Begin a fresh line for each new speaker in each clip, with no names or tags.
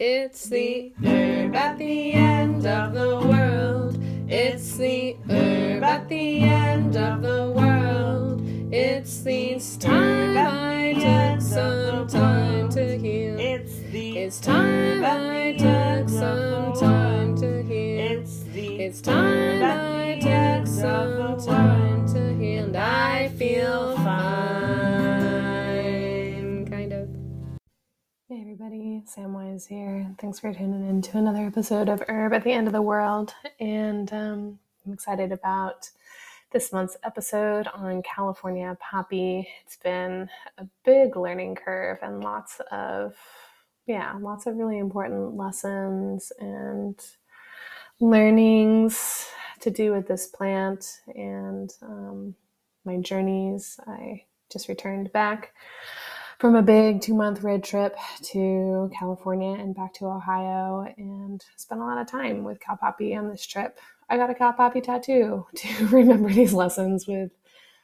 It's the herb at the end of the world. It's the herb at the end of the world. It's the time I took some time to heal.
It's the
It's time I took some time to heal.
It's the
It's time I took some time to heal. And I feel Samwise here. Thanks for tuning in to another episode of Herb at the End of the World. And um, I'm excited about this month's episode on California poppy. It's been a big learning curve and lots of, yeah, lots of really important lessons and learnings to do with this plant and um, my journeys. I just returned back from a big two month road trip to California and back to Ohio and spent a lot of time with Cal Poppy on this trip. I got a Cal Poppy tattoo to remember these lessons with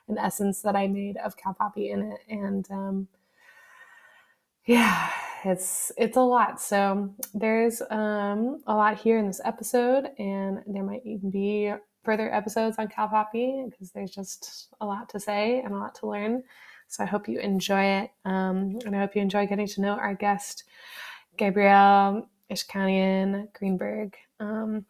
an essence that I made of Cal Poppy in it. And um, yeah, it's it's a lot. So there's um, a lot here in this episode, and there might even be further episodes on Cal Poppy because there's just a lot to say and a lot to learn. So I hope you enjoy it, um, and I hope you enjoy getting to know our guest, Gabrielle Ishkanian Greenberg. Um,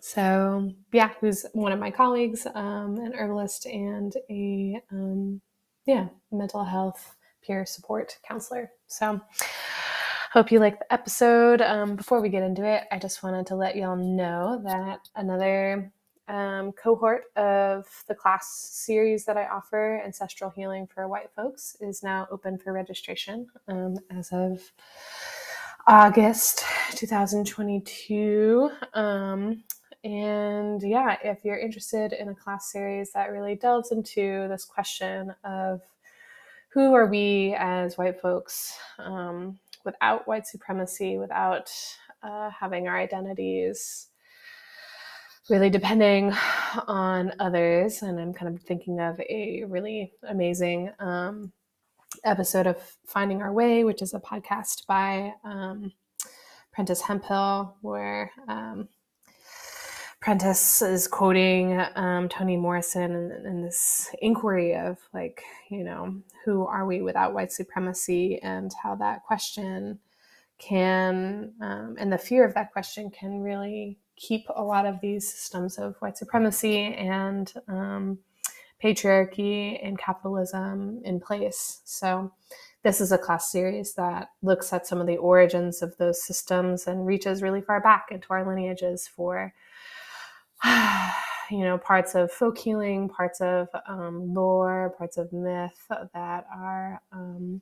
so yeah, who's one of my colleagues, um, an herbalist and a um, yeah mental health peer support counselor. So hope you like the episode. Um, before we get into it, I just wanted to let y'all know that another um, cohort of the class series that I offer, Ancestral Healing for White Folks, is now open for registration um, as of August 2022. Um, and yeah, if you're interested in a class series that really delves into this question of who are we as white folks um, without white supremacy, without uh, having our identities really depending on others. And I'm kind of thinking of a really amazing um, episode of Finding Our Way, which is a podcast by um, Prentice Hemphill, where um, Prentice is quoting um, Toni Morrison in, in this inquiry of, like, you know, who are we without white supremacy and how that question can, um, and the fear of that question can really keep a lot of these systems of white supremacy and um, patriarchy and capitalism in place. So, this is a class series that looks at some of the origins of those systems and reaches really far back into our lineages for, you know, parts of folk healing, parts of um, lore, parts of myth that are. Um,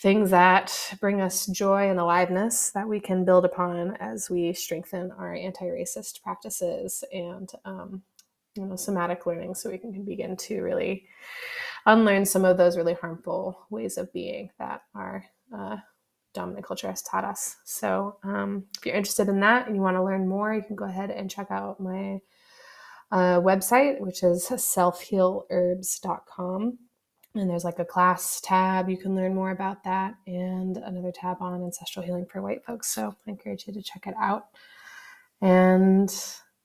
things that bring us joy and aliveness that we can build upon as we strengthen our anti-racist practices and um, you know somatic learning so we can begin to really unlearn some of those really harmful ways of being that our uh, dominant culture has taught us. So um, if you're interested in that and you want to learn more you can go ahead and check out my uh, website which is selfhealherbs.com and there's like a class tab. You can learn more about that and another tab on ancestral healing for white folks. So i encourage you to check it out. And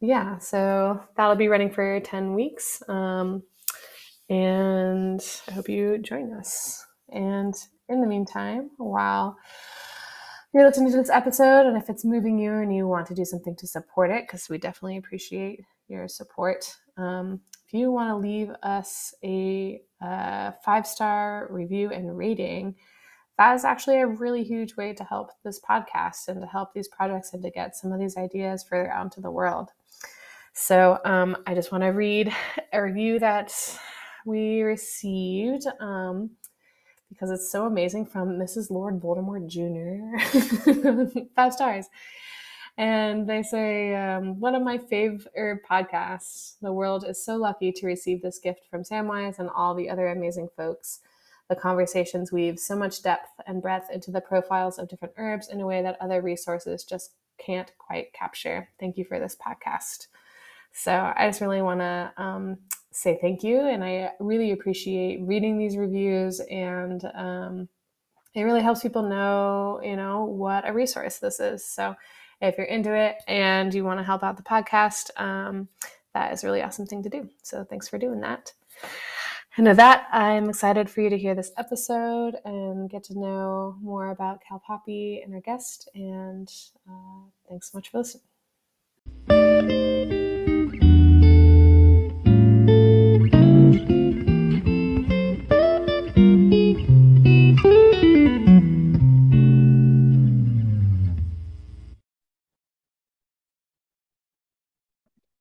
yeah so that'll be running for 10 weeks. Um, and i hope you join us. And in the meantime while you're listening to this episode and if it's moving you and you want to do something to support it because we definitely appreciate your support um, if you want to leave us a, a five star review and rating, that is actually a really huge way to help this podcast and to help these projects and to get some of these ideas further out into the world. So um, I just want to read a review that we received um, because it's so amazing from Mrs. Lord Voldemort Jr. Five stars. And they say, um, one of my favorite podcasts. The world is so lucky to receive this gift from Samwise and all the other amazing folks. The conversations weave so much depth and breadth into the profiles of different herbs in a way that other resources just can't quite capture. Thank you for this podcast. So I just really want to um, say thank you. And I really appreciate reading these reviews and um, it really helps people know, you know, what a resource this is. So if you're into it and you want to help out the podcast, um, that is a really awesome thing to do. So thanks for doing that. And with that, I'm excited for you to hear this episode and get to know more about Cal Poppy and our guest. And uh, thanks so much for listening.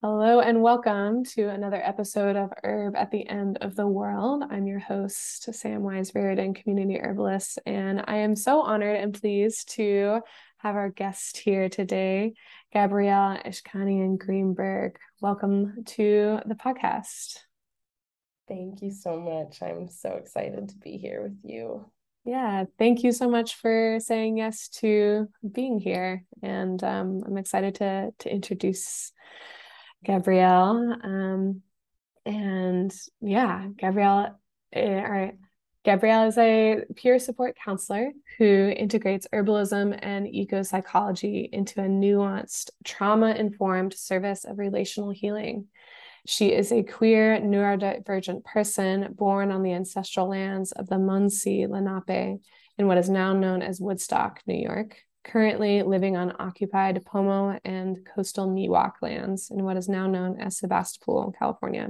Hello and welcome to another episode of Herb at the End of the World. I'm your host, Sam Wise Varidan, community herbalist, and I am so honored and pleased to have our guest here today, Gabrielle Ishkanian Greenberg. Welcome to the podcast.
Thank you so much. I'm so excited to be here with you.
Yeah, thank you so much for saying yes to being here, and um, I'm excited to to introduce Gabrielle. Um, and yeah, Gabrielle, uh, Gabrielle is a peer support counselor who integrates herbalism and eco psychology into a nuanced, trauma informed service of relational healing. She is a queer, neurodivergent person born on the ancestral lands of the Munsee Lenape in what is now known as Woodstock, New York currently living on occupied Pomo and coastal Miwok lands in what is now known as Sebastopol, California.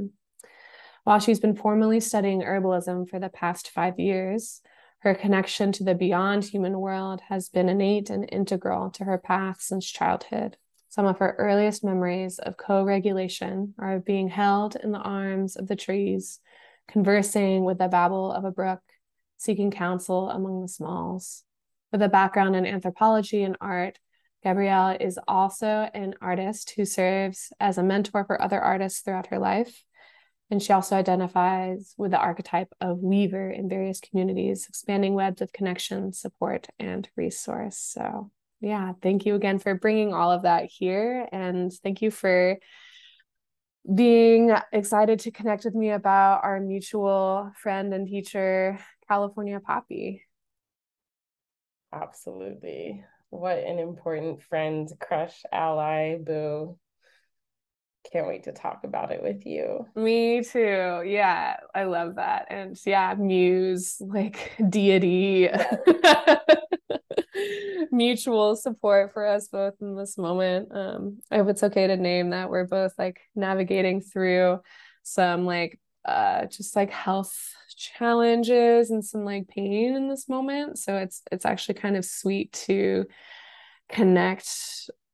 While she's been formally studying herbalism for the past five years, her connection to the beyond human world has been innate and integral to her path since childhood. Some of her earliest memories of co regulation are of being held in the arms of the trees, conversing with the babble of a brook, seeking counsel among the smalls. With a background in anthropology and art, Gabrielle is also an artist who serves as a mentor for other artists throughout her life. And she also identifies with the archetype of weaver in various communities, expanding webs of connection, support, and resource. So, yeah, thank you again for bringing all of that here. And thank you for being excited to connect with me about our mutual friend and teacher, California Poppy.
Absolutely. What an important friend, crush, ally, boo. Can't wait to talk about it with you.
Me too. Yeah, I love that. And yeah, muse, like deity, mutual support for us both in this moment. Um, I hope it's okay to name that we're both like navigating through some like uh just like health challenges and some like pain in this moment. So it's it's actually kind of sweet to connect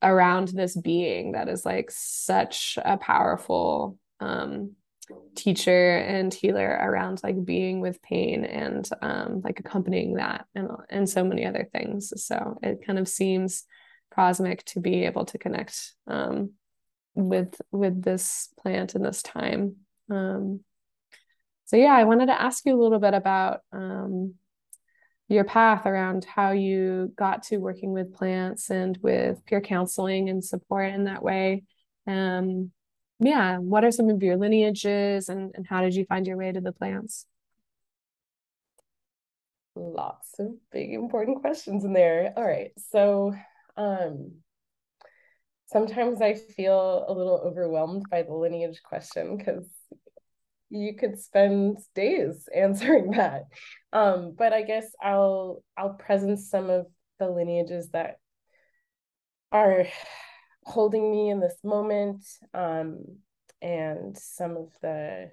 around this being that is like such a powerful um teacher and healer around like being with pain and um like accompanying that and and so many other things. So it kind of seems cosmic to be able to connect um with with this plant in this time. Um so yeah, I wanted to ask you a little bit about um, your path around how you got to working with plants and with peer counseling and support in that way. Um, yeah, what are some of your lineages and, and how did you find your way to the plants?
Lots of big important questions in there. All right. So um sometimes I feel a little overwhelmed by the lineage question because you could spend days answering that. Um, but I guess I'll I'll present some of the lineages that are holding me in this moment um, and some of the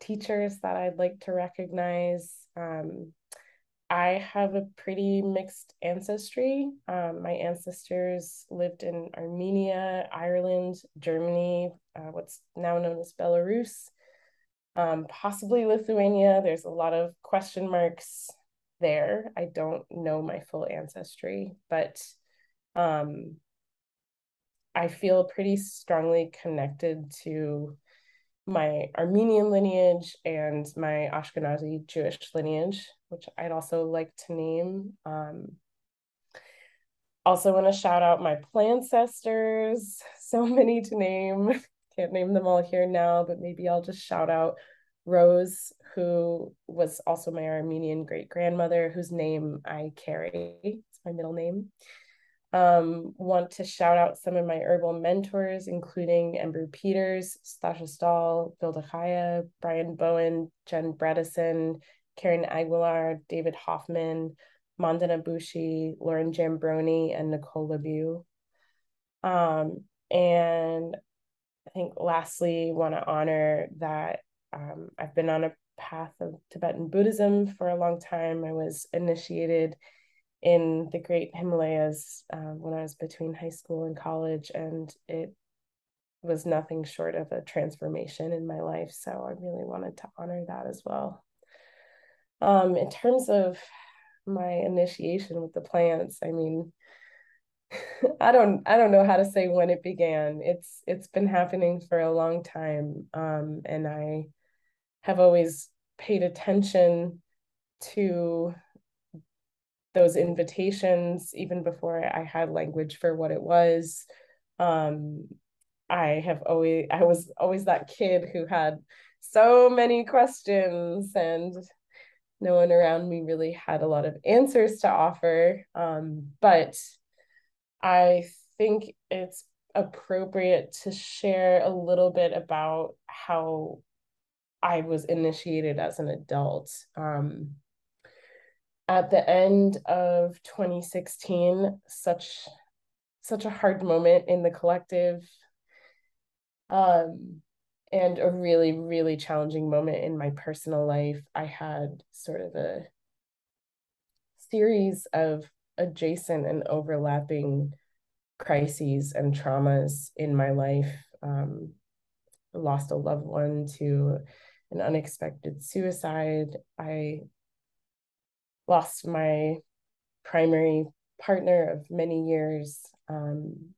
teachers that I'd like to recognize. Um, I have a pretty mixed ancestry. Um, my ancestors lived in Armenia, Ireland, Germany, uh, what's now known as Belarus, um, possibly Lithuania. There's a lot of question marks there. I don't know my full ancestry, but um, I feel pretty strongly connected to my Armenian lineage and my Ashkenazi Jewish lineage, which I'd also like to name. Um, also want to shout out my plant ancestors, so many to name. Can't name them all here now, but maybe I'll just shout out Rose, who was also my Armenian great grandmother, whose name I carry. It's my middle name. Um, want to shout out some of my herbal mentors, including Ember Peters, Stasha Stahl, Bill DeChaya, Brian Bowen, Jen Bredesen, Karen Aguilar, David Hoffmann, Mandana Boushee, Lauren Jambroni, and Nicole LeBeau. Um, and I think lastly, want to honor that um, I've been on a path of Tibetan Buddhism for a long time. I was initiated in the Great Himalayas um, when I was between high school and college, and it was nothing short of a transformation in my life. So I really wanted to honor that as well. Um, in terms of my initiation with the plants, I mean, I don't I don't know how to say when it began. It's it's been happening for a long time. Um, and I have always paid attention to those invitations even before I had language for what it was. Um, I have always I was always that kid who had so many questions and no one around me really had a lot of answers to offer. Um, but I think it's appropriate to share a little bit about how I was initiated as an adult. Um, at the end of 2016, such such a hard moment in the collective, um, and a really really challenging moment in my personal life. I had sort of a series of adjacent and overlapping crises and traumas in my life. Um, lost a loved one to an unexpected suicide. I lost my primary partner of many years. Um,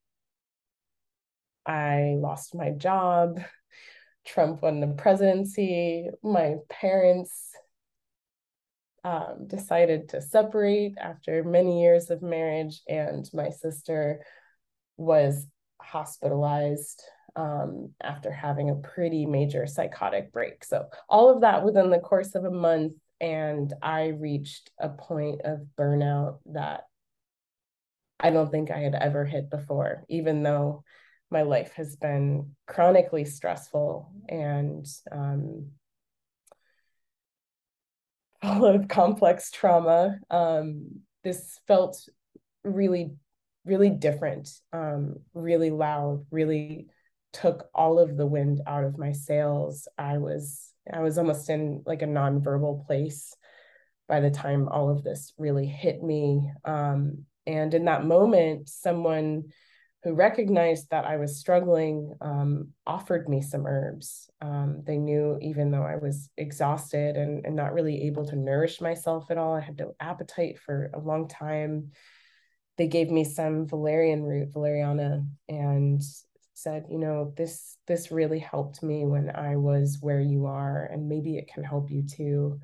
I lost my job. Trump won the presidency. My parents um, decided to separate after many years of marriage, and my sister was hospitalized um, after having a pretty major psychotic break. So, all of that within the course of a month. And I reached a point of burnout that I don't think I had ever hit before, even though my life has been chronically stressful and um, full of complex trauma. Um, this felt really, really different, um, really loud, really took all of the wind out of my sails. I was I was almost in like a nonverbal place by the time all of this really hit me. Um, and in that moment, someone who recognized that I was struggling um, offered me some herbs. Um, they knew even though I was exhausted and, and not really able to nourish myself at all, I had no appetite for a long time. They gave me some valerian root, valeriana, and said, you know, this this really helped me when I was where you are, and maybe it can help you too.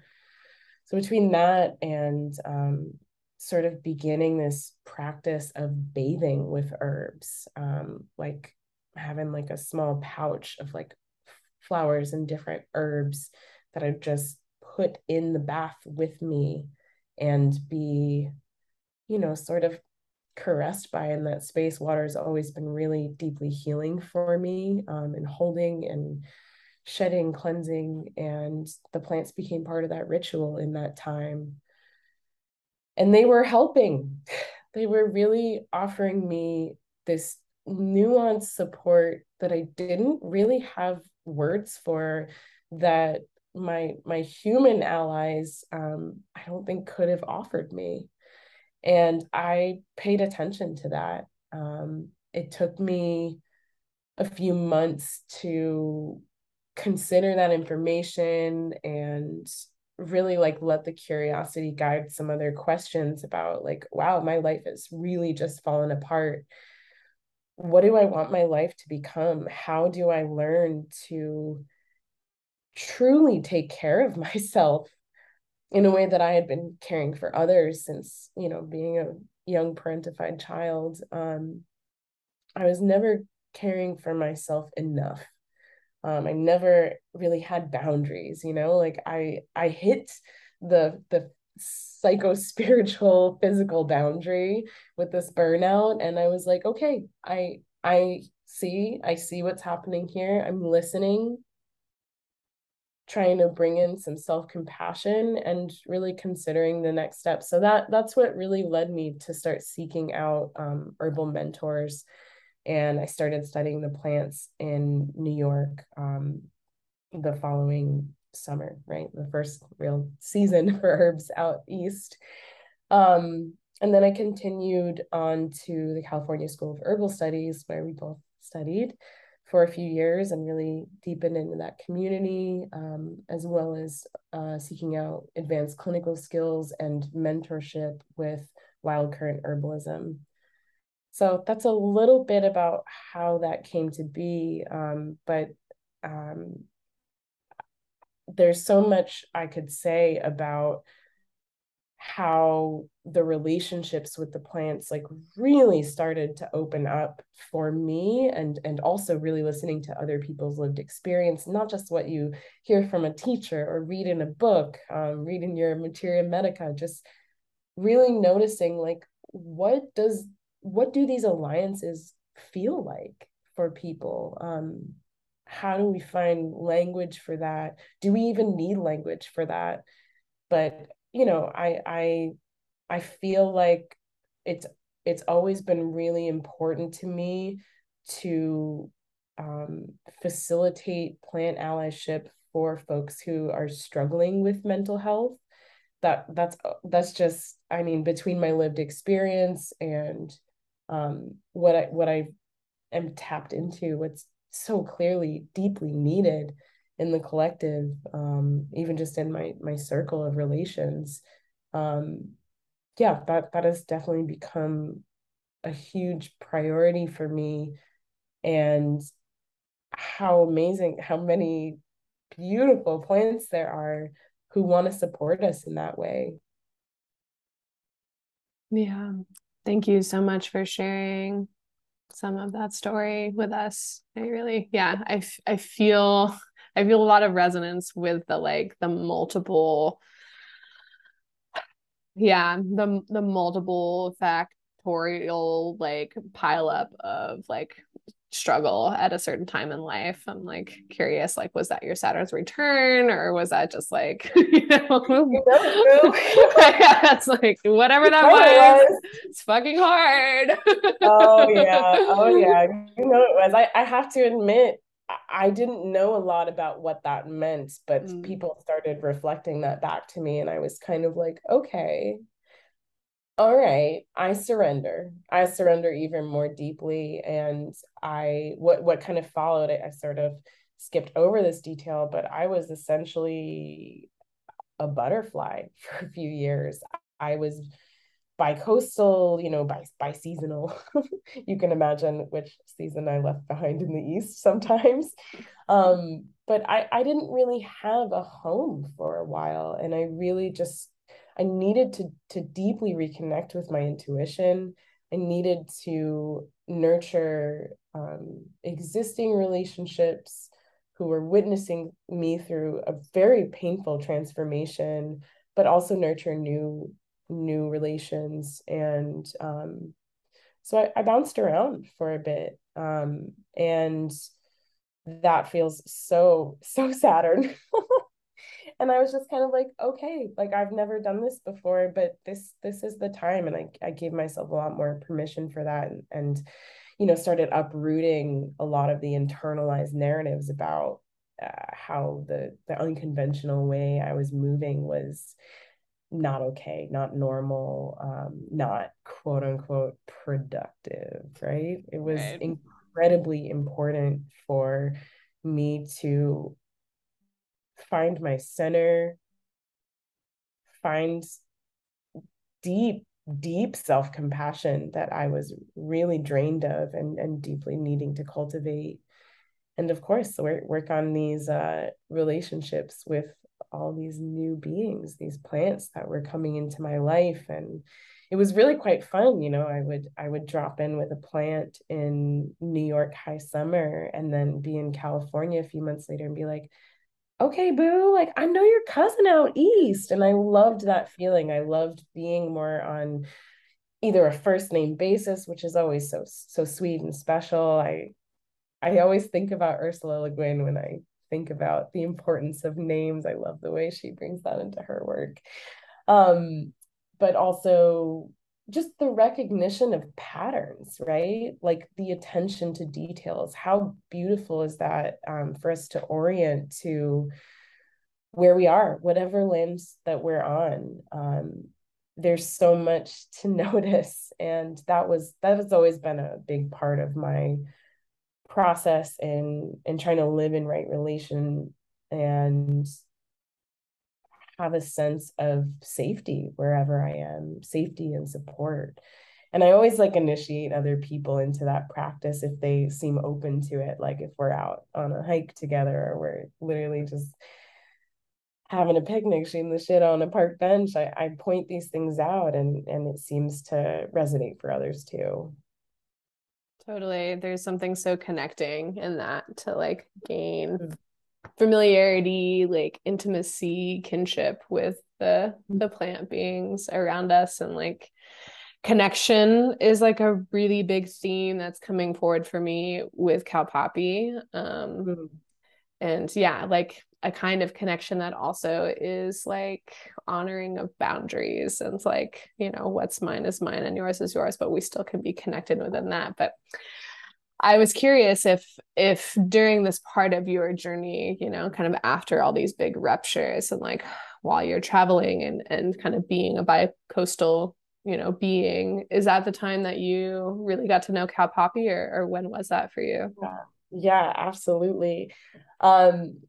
So between that and um, sort of beginning this practice of bathing with herbs, um, like having like a small pouch of like flowers and different herbs that I just put in the bath with me and be, you know, sort of caressed by in that space. Water has always been really deeply healing for me um, and holding and shedding, cleansing. And the plants became part of that ritual in that time and they were helping. They were really offering me this nuanced support that I didn't really have words for that my my human allies um, I don't think could have offered me. And I paid attention to that. Um, it took me a few months to consider that information and really like let the curiosity guide some other questions about like wow my life is really just fallen apart. What do i want my life to become? How do i learn to truly take care of myself in a way that i had been caring for others since you know being a young parentified child? Um i was never caring for myself enough Um, I never really had boundaries, you know, like I I hit the the psycho spiritual physical boundary with this burnout and I was like, okay, I I see, I see what's happening here. I'm listening. Trying to bring in some self-compassion and really considering the next step. So that that's what really led me to start seeking out um, herbal mentors and i started studying the plants in new york um, the following summer right the first real season for herbs out east um, and then i continued on to the california school of herbal studies where we both studied for a few years and really deepened into that community, um, as well as uh, seeking out advanced clinical skills and mentorship with wild current herbalism. So that's a little bit about how that came to be. Um, but um, there's so much I could say about how the relationships with the plants like really started to open up for me and and also really listening to other people's lived experience not just what you hear from a teacher or read in a book um, your materia medica just really noticing like what does what do these alliances feel like for people? Um how do we find language for that? Do we even need language for that? But you know, I I I feel like it's it's always been really important to me to um, facilitate plant allyship for folks who are struggling with mental health. That that's that's just I mean between my lived experience and um, what I what I am tapped into, what's so clearly deeply needed in the collective um, even just in my my circle of relations um, yeah that that has definitely become a huge priority for me. And how amazing how many beautiful plants there are who want to support us in that way.
Yeah thank you so much for sharing some of that story with us. I really yeah i, I feel I feel a lot of resonance with the like the multiple yeah, the the multiple factorial like pile up of like struggle at a certain time in life. I'm like curious, like, was that your Saturn's return or was that just like, you know, it's like whatever that was, was, it's fucking hard.
oh yeah. Oh yeah. You know it was. I, I have to admit, I didn't know a lot about what that meant, but mm. people started reflecting that back to me, and I was kind of like, okay, all right, I surrender. I surrender even more deeply, and I what what kind of followed it. I sort of skipped over this detail, but I was essentially a butterfly for a few years. I was bi-coastal, you know, by by seasonal. you can imagine which season I left behind in the east sometimes. Um, but I, I didn't really have a home for a while. And I really just I needed to to deeply reconnect with my intuition. I needed to nurture um, existing relationships who were witnessing me through a very painful transformation, but also nurture new new relations and um, so I, I, bounced around for a bit um, and that feels so so saturn and i was just kind of like okay like i've never done this before but this this is the time and i, I gave myself a lot more permission for that and, and you know started uprooting a lot of the internalized narratives about uh, how the the unconventional way i was moving was not okay, not normal, um, not quote unquote productive, right? It was right. incredibly important for me to find my center, find deep, deep self compassion that I was really drained of and, and deeply needing to cultivate. And of course, work, work on these uh, relationships with all these new beings, these plants that were coming into my life. And it was really quite fun you know i would i would drop in with a plant in new york high summer and then be in california a few months later and be like okay boo like i know your cousin out east. And i loved that feeling. I loved being more on either a first name basis which is always so so sweet and special. I i always think about ursula le guin when i think about the importance of names. I love the way she brings that into her work. Um but also just the recognition of patterns, right? Like the attention to details. How beautiful is that um, for us to orient to where we are, whatever lands that we're on. Um, there's so much to notice, and that was that has always been a big part of my process in in trying to live in right relation and have a sense of safety wherever I am, safety and support. And I always like initiate other people into that practice if they seem open to it. Like if we're out on a hike together or we're literally just having a picnic, shooting the shit on a park bench, I, I point these things out and and it seems to resonate for others too.
Totally. There's something so connecting in that to like gain mm-hmm familiarity, like intimacy, kinship with the mm-hmm. the plant beings around us and like connection is like a really big theme that's coming forward for me with Cal Poppy. Um, mm-hmm. and yeah, like a kind of connection that also is like honoring of boundaries and it's like, you know, what's mine is mine and yours is yours, but we still can be connected within that. But I was curious if if during this part of your journey, you know, kind of after all these big ruptures and like while you're traveling and and kind of being a bi-coastal, you know, being, is that the time that you really got to know Cal Poppy or or when was that for you?
Yeah, yeah absolutely. Um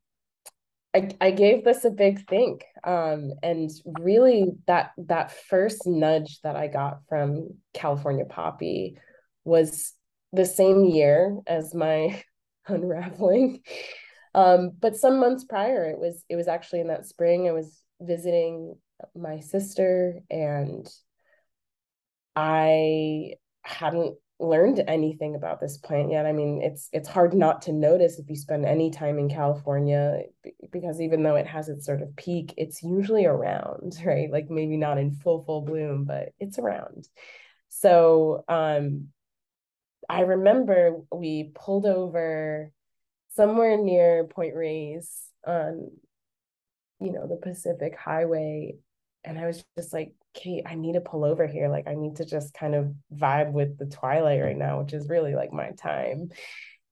I, I gave this a big think um, and really that that first nudge that i got from california poppy was the same year as my unraveling. Um, but some months prior, it was it was actually in that spring. I was visiting my sister, and I hadn't learned anything about this plant yet. I mean, it's it's hard not to notice if you spend any time in California because even though it has its sort of peak, it's usually around, right? Like maybe not in full full bloom, but it's around. So um I remember we pulled over somewhere near Point Reyes on, you know, the Pacific Highway. And I was just like, Kate, I need to pull over here. Like, I need to just kind of vibe with the twilight right now, which is really like my time.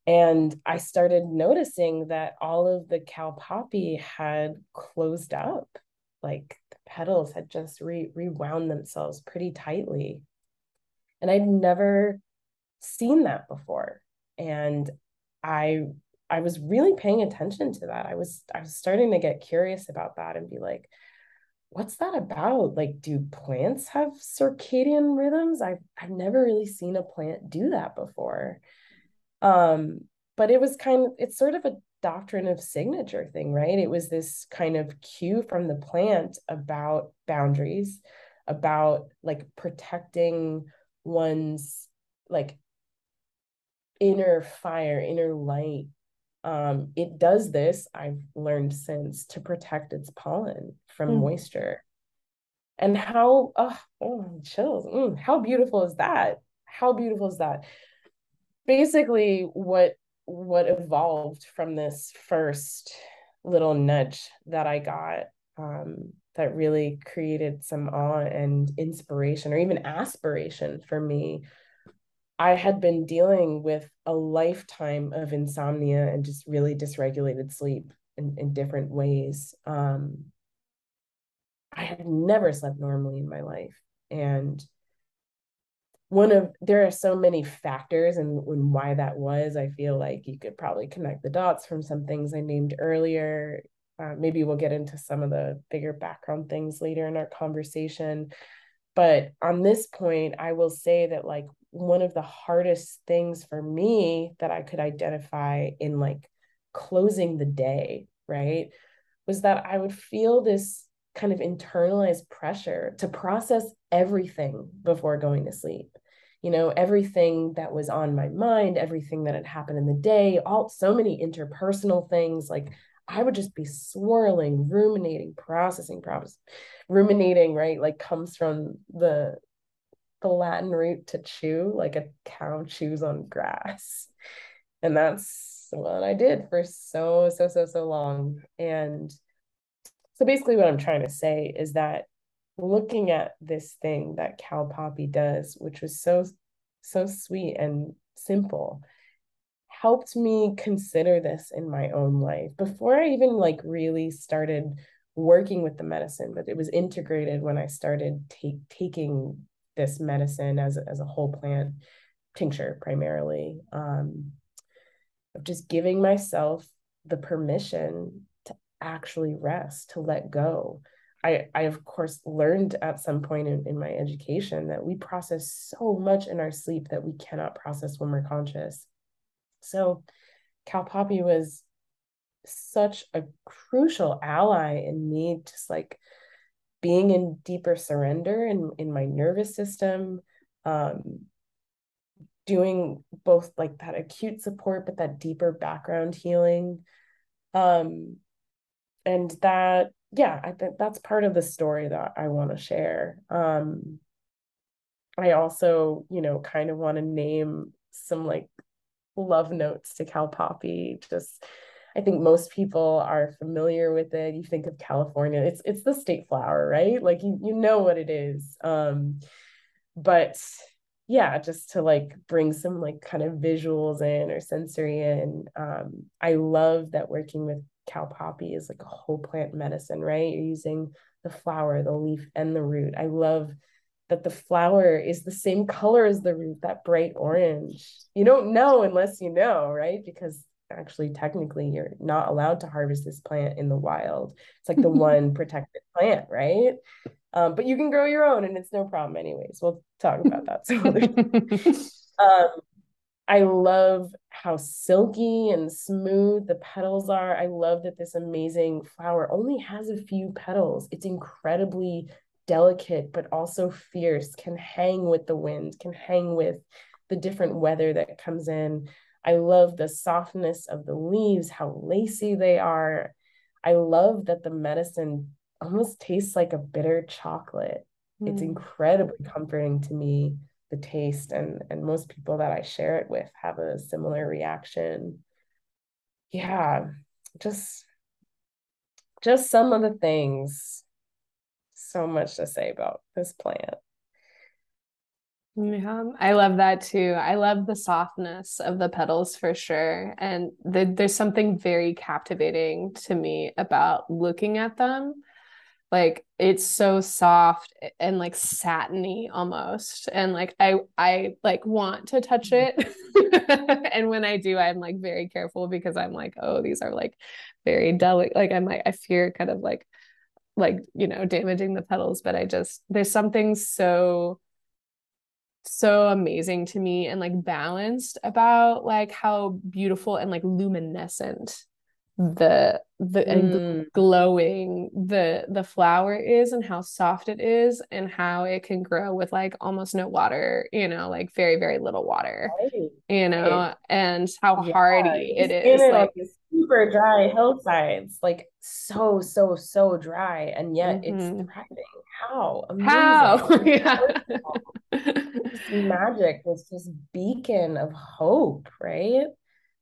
And I started noticing that all of the Cal Poppy had closed up. Like the petals had just re- rewound themselves pretty tightly. And I'd never seen that before. And i i was really paying attention to that. I was i was starting to get curious about that and be like what's that about? Like do plants have circadian rhythms? I've i've never really seen a plant do that before. Um but it was kind of it's sort of a doctrine of signature thing right? It was this kind of cue from the plant about boundaries about like protecting one's like inner fire, inner light. Um, it does this, I've learned since, to protect its pollen from mm. moisture. And how, oh, oh chills. Mm, how beautiful is that? How beautiful is that? Basically, what what evolved from this first little nudge that I got um, that really created some awe and inspiration or even aspiration for me I had been dealing with a lifetime of insomnia and just really dysregulated sleep in, in different ways. Um, I had never slept normally in my life. And one of there are so many factors and, why that was. I feel like you could probably connect the dots from some things I named earlier. Uh, maybe we'll get into some of the bigger background things later in our conversation. But on this point, I will say that like one of the hardest things for me that I could identify in like closing the day, right? Was that I would feel this kind of internalized pressure to process everything before going to sleep you know everything that was on my mind everything that had happened in the day all so many interpersonal things like i would just be swirling ruminating processing process ruminating right like comes from the the latin root to chew like a cow chews on grass. And that's what i did for so so so so long. And so basically, what I'm trying to say is that looking at this thing that Cal Poppy does, which was so, so sweet and simple, helped me consider this in my own life. Before I even like really started working with the medicine, but it was integrated when I started take, taking this medicine as, as a whole plant tincture primarily. Um, of just giving myself the permission to actually rest, to let go. I, I of course learned at some point in, in my education that we process so much in our sleep that we cannot process when we're conscious. So Cal Poppy was such a crucial ally in me just like being in deeper surrender in, in my nervous system, um, doing both like that acute support, but that deeper background healing. Um, and that yeah i think that's part of the story that i want to share um i also you know kind of want to name some like love notes to cal poppy just i think most people are familiar with it you think of california it's it's the state flower right like you you know what it is um but yeah just to like bring some like kind of visuals in or sensory in um i love that working with cal poppy is like a whole plant medicine, right? You're using the flower, the leaf, and the root. I love that the flower is the same color as the root, that bright orange. You don't know unless you know, right? Because actually, technically, you're not allowed to harvest this plant in the wild. It's like the one protected plant, right? Um, but you can grow your own and it's no problem, anyways. We'll talk about that. So, um, I love how silky and smooth the petals are. I love that this amazing flower only has a few petals. It's incredibly delicate, but also fierce, can hang with the wind, can hang with the different weather that comes in. I love the softness of the leaves, how lacy they are. I love that the medicine almost tastes like a bitter chocolate. Mm. It's incredibly comforting to me the taste and and most people that I share it with have a similar reaction. Yeah, just just some of the things. So much to say about this plant.
Yeah, I love that too. I love the softness of the petals for sure. And the, there's something very captivating to me about looking at them like it's so soft and like satiny almost and like i i like want to touch mm-hmm. it and when i do i'm like very careful because i'm like oh these are like very delicate like i'm like i fear kind of like like you know damaging the petals but i just there's something so so amazing to me and like balanced about like how beautiful and like luminescent the the mm. glowing the the flower is and how soft it is and how it can grow with like almost no water you know like very very little water right. you know right. and how yeah. hardy it is like
super dry hillsides like so so so dry and yet mm-hmm. it's thriving how Amazing. how yeah magic this just beacon of hope right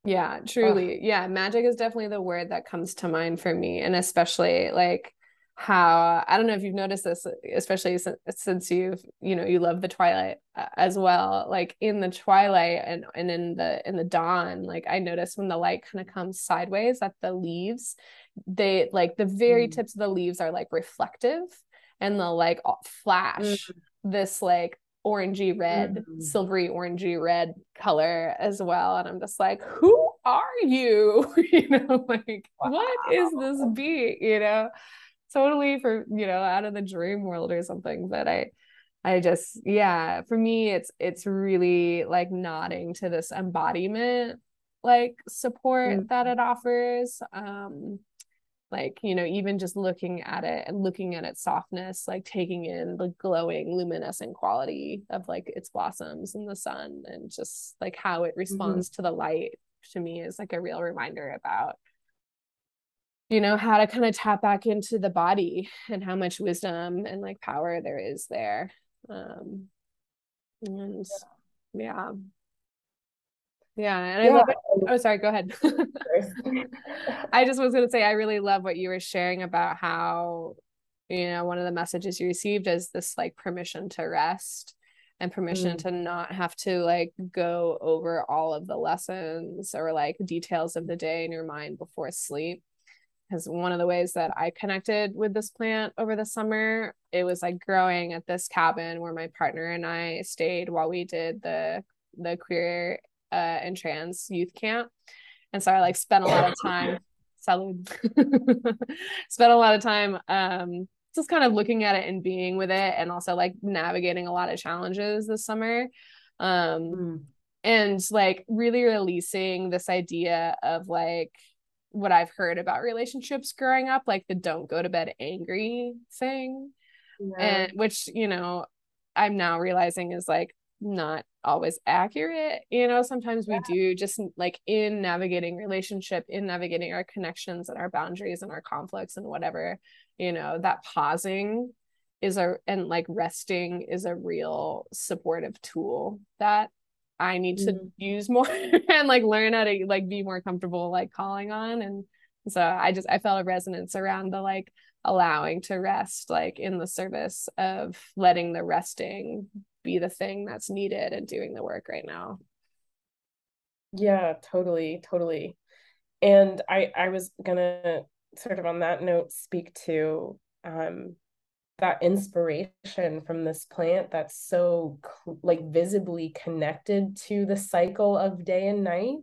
yeah, truly. Yeah, magic is definitely the word that comes to mind for me. And especially like how I don't know if you've noticed this, especially since, since you've, you know, you love the twilight uh, as well. Like in the twilight and, and in the in the dawn, like I notice when the light kind of comes sideways that the leaves, they like the very mm. tips of the leaves are like reflective and they'll like flash mm. this like orangey red, mm-hmm. silvery orangey red color as well. And I'm just like, who are you? you know, like wow. what is this being? You know, totally for you know out of the dream world or something. But I, I just yeah, for me it's it's really like nodding to this embodiment like support mm-hmm. that it offers. Um like you know even just looking at it and looking at its softness like taking in the glowing luminescent quality of like its blossoms in the sun and just like how it mm-hmm. responds mm-hmm. to the light to me is like a real reminder about you know how to kind of tap back into the body and how much wisdom and like power there is there um and yeah yeah, and yeah. I love it. Oh, sorry. Go ahead. I just was going to say I really love what you were sharing about how you know one of the messages you received is this like permission to rest and permission mm. to not have to like go over all of the lessons or like details of the day in your mind before sleep because one of the ways that I connected with this plant over the summer, it was like growing at this cabin where my partner and I stayed while we did the the queer uh, and trans youth camp. And so I like spent a lot of time, salud, spent a lot of time um, just kind of looking at it and being with it and also like navigating a lot of challenges this summer. Um, mm. And like really releasing this idea of like what I've heard about relationships growing up, like the don't go to bed angry thing. Yeah. And which, you know, I'm now realizing is like not always accurate you know sometimes we do just like in navigating relationship in navigating our connections and our boundaries and our conflicts and whatever you know that pausing is a and like resting is a real supportive tool that i need to mm-hmm. use more and like learn how to like be more comfortable like calling on and so i just i felt a resonance around the like allowing to rest like in the service of letting the resting be the thing that's needed and doing the work right now
yeah totally totally and i i was gonna sort of on that note speak to um that inspiration from this plant that's so like visibly connected to the cycle of day and night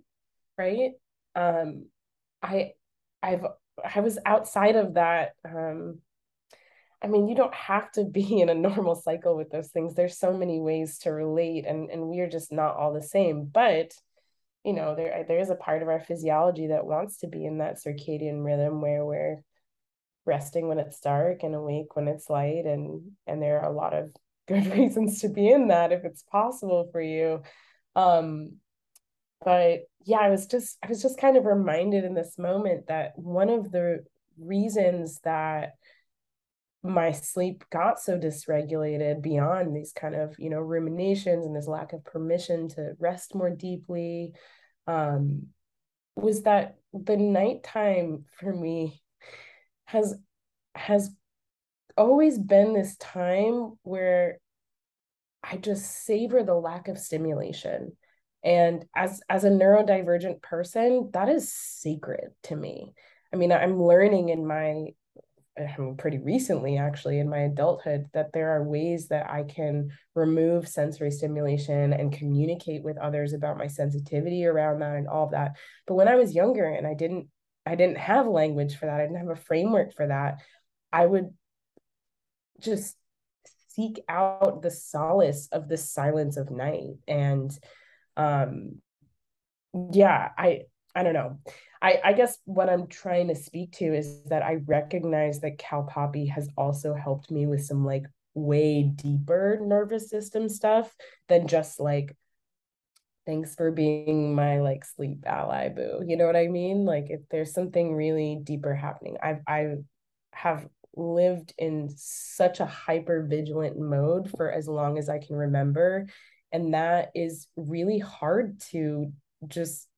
right um i i've i was outside of that um I mean, you don't have to be in a normal cycle with those things. There's so many ways to relate, and and we're just not all the same. But you know, there there is a part of our physiology that wants to be in that circadian rhythm where we're resting when it's dark and awake when it's light, and and there are a lot of good reasons to be in that if it's possible for you. Um, but yeah, I was just I was just kind of reminded in this moment that one of the reasons that my sleep got so dysregulated beyond these kind of you know ruminations and this lack of permission to rest more deeply um, was that the nighttime for me has has always been this time where I just savor the lack of stimulation. And as as a neurodivergent person, that is sacred to me. I mean, I'm learning in my um, pretty recently actually in my adulthood that there are ways that I can remove sensory stimulation and communicate with others about my sensitivity around that and all of that. But when I was younger and I didn't I didn't have language for that, I didn't have a framework for that, I would just seek out the solace of the silence of night and um yeah, I I don't know. I, I guess what I'm trying to speak to is that I recognize that Cal Poppy has also helped me with some like way deeper nervous system stuff than just like thanks for being my like sleep ally boo you know what i mean like if there's something really deeper happening i've i have lived in such a hyper vigilant mode for as long as i can remember and that is really hard to just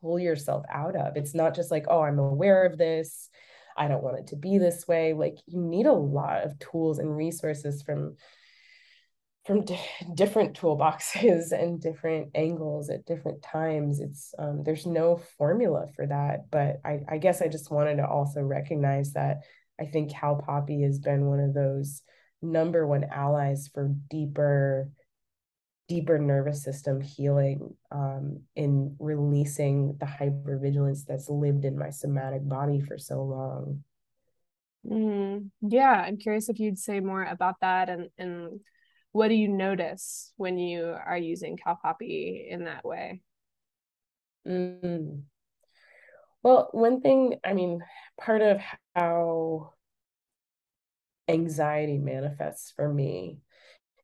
pull yourself out of. It's not just like, oh, I'm aware of this. I don't want it to be this way. Like you need a lot of tools and resources from from d- different toolboxes and different angles at different times. It's um, there's no formula for that. But I, I guess I just wanted to also recognize that I think Cal Poppy has been one of those number one allies for deeper deeper nervous system healing um, in releasing the hypervigilance that's lived in my somatic body for so long.
Mm, yeah, I'm curious if you'd say more about that and and what do you notice when you are using Poppy in that way?
Mm. Well, one thing, I mean, part of how anxiety manifests for me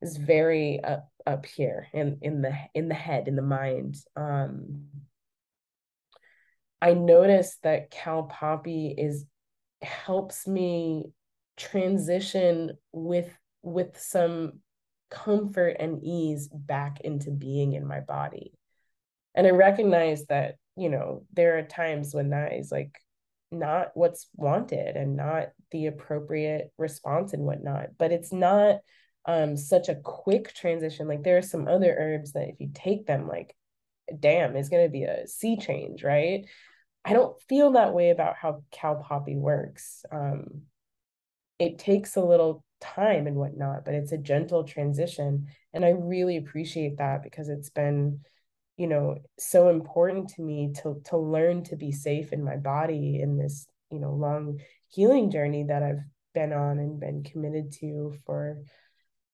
is very up up here in in the in the head in the mind um i noticed that cal poppy is helps me transition with with some comfort and ease back into being in my body. And i recognize that you know there are times when that is like not what's wanted and not the appropriate response and whatnot but it's not um such a quick transition. Like there are some other herbs that if you take them like damn it's going to be a sea change right? I don't feel that way about how cal poppy works. Um it takes a little time and whatnot but it's a gentle transition. And i really appreciate that because it's been you know so important to me to to learn to be safe in my body in this you know long healing journey that I've been on and been committed to for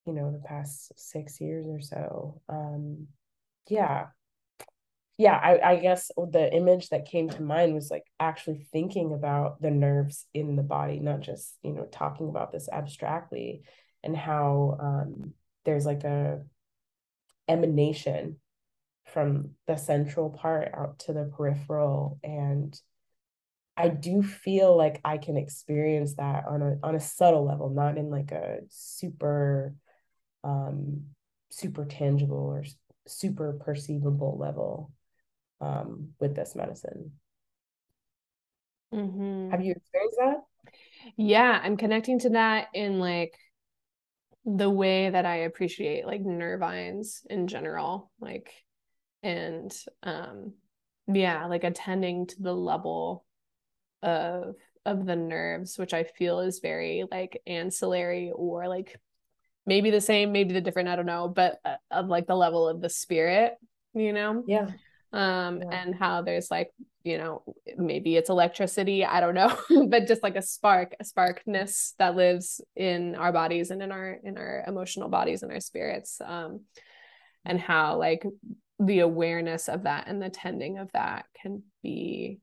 you know the past six years or so. Um yeah yeah I, I guess the image that came to mind was like actually thinking about the nerves in the body not just you know talking about this abstractly and how um there's like a emanation from the central part out to the peripheral. And I do feel like I can experience that on a on a subtle level, not in like a super um super tangible or super perceivable level um with this medicine.
Mm-hmm.
Have you experienced that?
Yeah, I'm connecting to that in like the way that I appreciate like nervines in general. Like and um yeah like attending to the level of of the nerves which i feel is very like ancillary or like maybe the same maybe the different i don't know but uh, of like the level of the spirit you know
yeah
um yeah. and how there's like you know maybe it's electricity i don't know but just like a spark a sparkness that lives in our bodies and in our in our emotional bodies and our spirits um and how like the awareness of that and the tending of that can be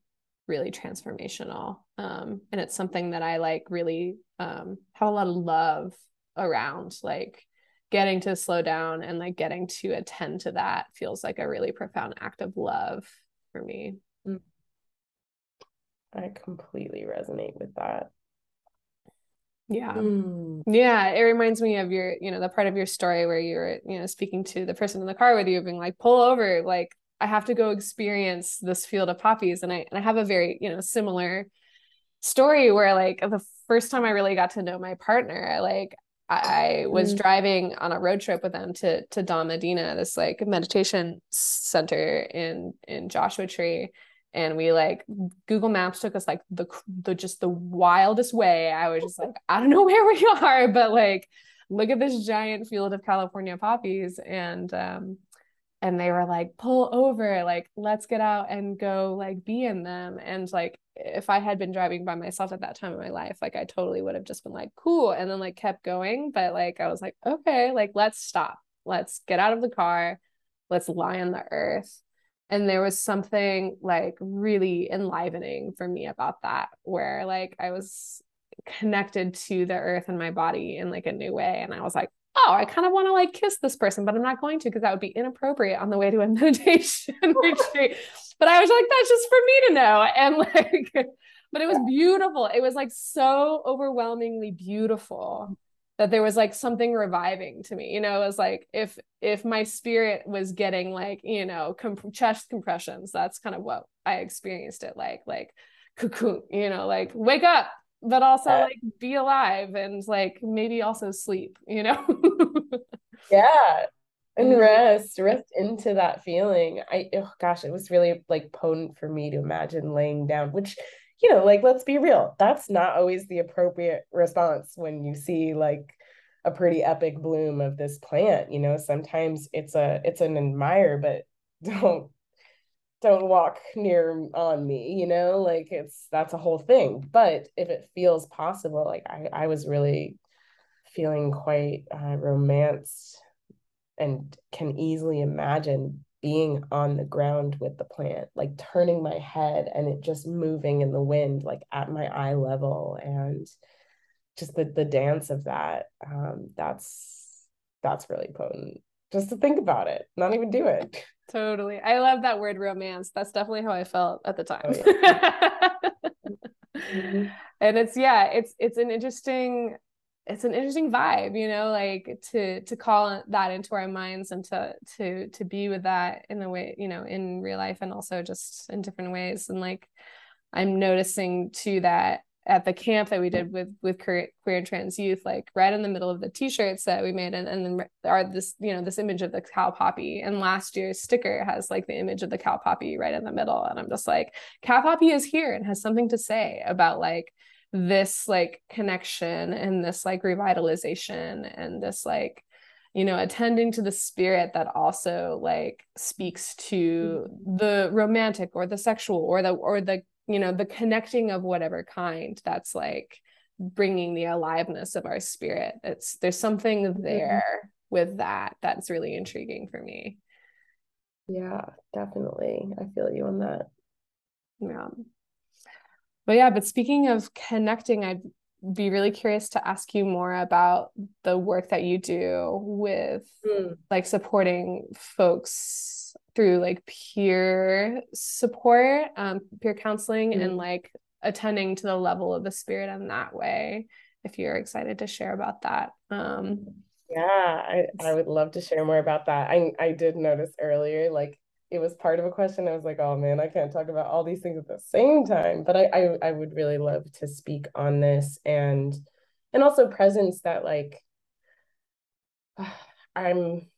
really transformational um, and it's something that i like really um, have a lot of love around like getting to slow down and like getting to attend to that feels like a really profound act of love for me mm.
i completely resonate with that
yeah. Mm. Yeah. It reminds me of your, you know, the part of your story where you were, you know, speaking to the person in the car with you, being like, pull over, like, I have to go experience this field of poppies. And I and I have a very, you know, similar story where like the first time I really got to know my partner, like I, I was mm. driving on a road trip with them to to Dom Medina, this like meditation center in in Joshua Tree and we like Google Maps took us like the the just the wildest way. I was just like, I don't know where we are, but like look at this giant field of California poppies and um and they were like pull over like let's get out and go like be in them. And like if i had been driving by myself at that time in my life like i totally would have just been like cool and then like kept going. But like i was like okay like let's stop. Let's get out of the car. Let's lie on the earth. And there was something like really enlivening for me about that where like i was connected to the earth and my body in like a new way. And i was like oh i kind of want to like kiss this person but i'm not going to because that would be inappropriate on the way to a meditation retreat. But i was like that's just for me to know. And like but it was beautiful. It was like so overwhelmingly beautiful that there was like something reviving to me you know? It was like if if my spirit was getting like you know comp- chest compressions that's kind of what i experienced it like like cocoon you know? Like wake up but also uh, like be alive and like maybe also sleep you know?
Yeah and rest rest into that feeling. I oh gosh it was really like potent for me to imagine laying down which you know, like let's be real, that's not always the appropriate response when you see like a pretty epic bloom of this plant. You know, sometimes it's a it's an admire, but don't don't walk near on me, you know, like it's that's a whole thing. But if it feels possible, like I, I was really feeling quite uh, romanced and can easily imagine being on the ground with the plant, like turning my head and it just moving in the wind, like at my eye level, and just the the dance of that. Um, that's that's really potent. Just to think about it, not even do it.
Totally. I love that word romance. That's definitely how I felt at the time. Oh, yeah. mm-hmm. And it's yeah, it's it's an interesting it's an interesting vibe you know like to to call that into our minds and to to to be with that in a way you know in real life and also just in different ways and like i'm noticing too that at the camp that we did with with queer, queer and trans youth like right in the middle of the t-shirts that we made and, and then are this you know this image of the cal poppy. And last year's sticker has like the image of the cal poppy right in the middle. And i'm just like cal poppy is here and has something to say about like this like connection and this like revitalization and this like you know attending to the spirit that also like speaks to mm-hmm. the romantic or the sexual or the or the you know the connecting of whatever kind that's like bringing the aliveness of our spirit it's there's something mm-hmm. there mm-hmm. with that that's really intriguing for me
yeah definitely i feel you on that
yeah but yeah, but speaking of connecting, I'd be really curious to ask you more about the work that you do with mm. like supporting folks through like peer support, um, peer counseling, mm. and like attending to the level of the spirit in that way. If you're excited to share about that. Um,
yeah, I, I would love to share more about that. I I did notice earlier, like it was part of a question. I was like, oh man, I can't talk about all these things at the same time. But I, I, I would really love to speak on this and and also presence that like I'm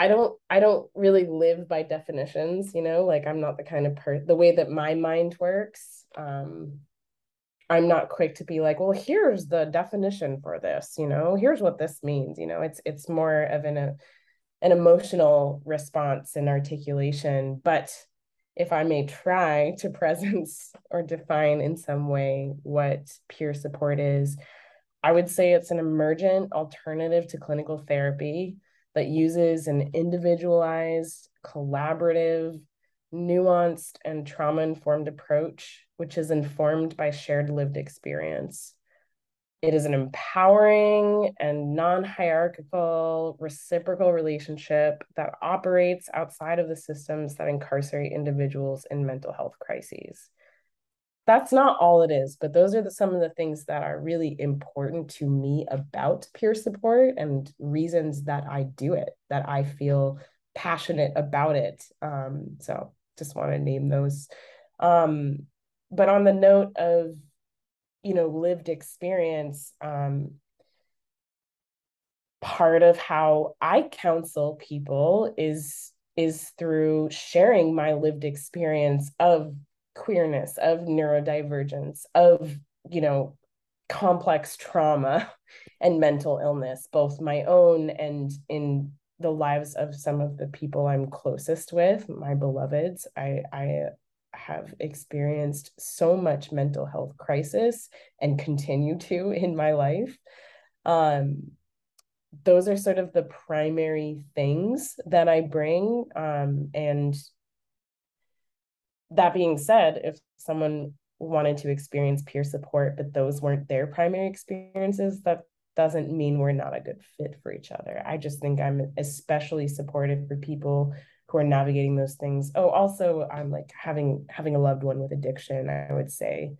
I don't I don't really live by definitions, you know, like I'm not the kind of per the way that my mind works. Um I'm not quick to be like, well, here's the definition for this, you know, here's what this means, you know, it's it's more of an a an emotional response and articulation. But if I may try to presence or define in some way what peer support is, I would say it's an emergent alternative to clinical therapy that uses an individualized, collaborative, nuanced, and trauma informed approach, which is informed by shared lived experience. It is an empowering and non hierarchical, reciprocal relationship that operates outside of the systems that incarcerate individuals in mental health crises. That's not all it is, but those are the, some of the things that are really important to me about peer support and reasons that I do it, that I feel passionate about it. Um, so just want to name those. Um, but on the note of you know lived experience um part of how i counsel people is is through sharing my lived experience of queerness of neurodivergence of you know complex trauma and mental illness both my own and in the lives of some of the people i'm closest with my beloveds i i have experienced so much mental health crisis and continue to in my life. Um, those are sort of the primary things that I bring. Um, and that being said, if someone wanted to experience peer support, but those weren't their primary experiences, that doesn't mean we're not a good fit for each other. I just think I'm especially supportive for people who are navigating those things. Oh, also I'm like having having a loved one with addiction, I would say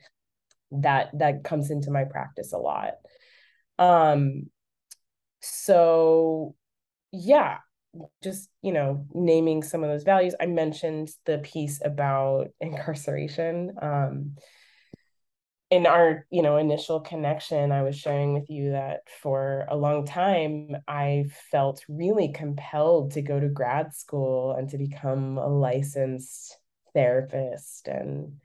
that that comes into my practice a lot. Um so yeah, just you know naming some of those values. I mentioned the piece about incarceration. Um in our you know initial connection i was sharing with you that for a long time i felt really compelled to go to grad school and to become a licensed therapist and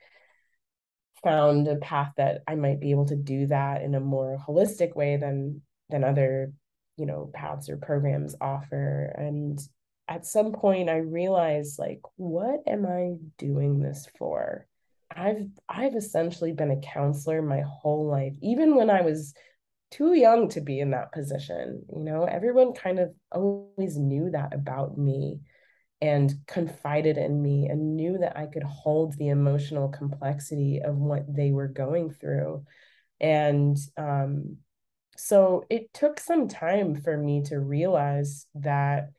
found a path that i might be able to do that in a more holistic way than than other you know paths or programs offer and at some point i realized like what am i doing this for I've I've essentially been a counselor my whole life, even when I was too young to be in that position. You know, everyone kind of always knew that about me. and confided in me and knew that I could hold the emotional complexity of what they were going through. And um, so it took some time for me to realize that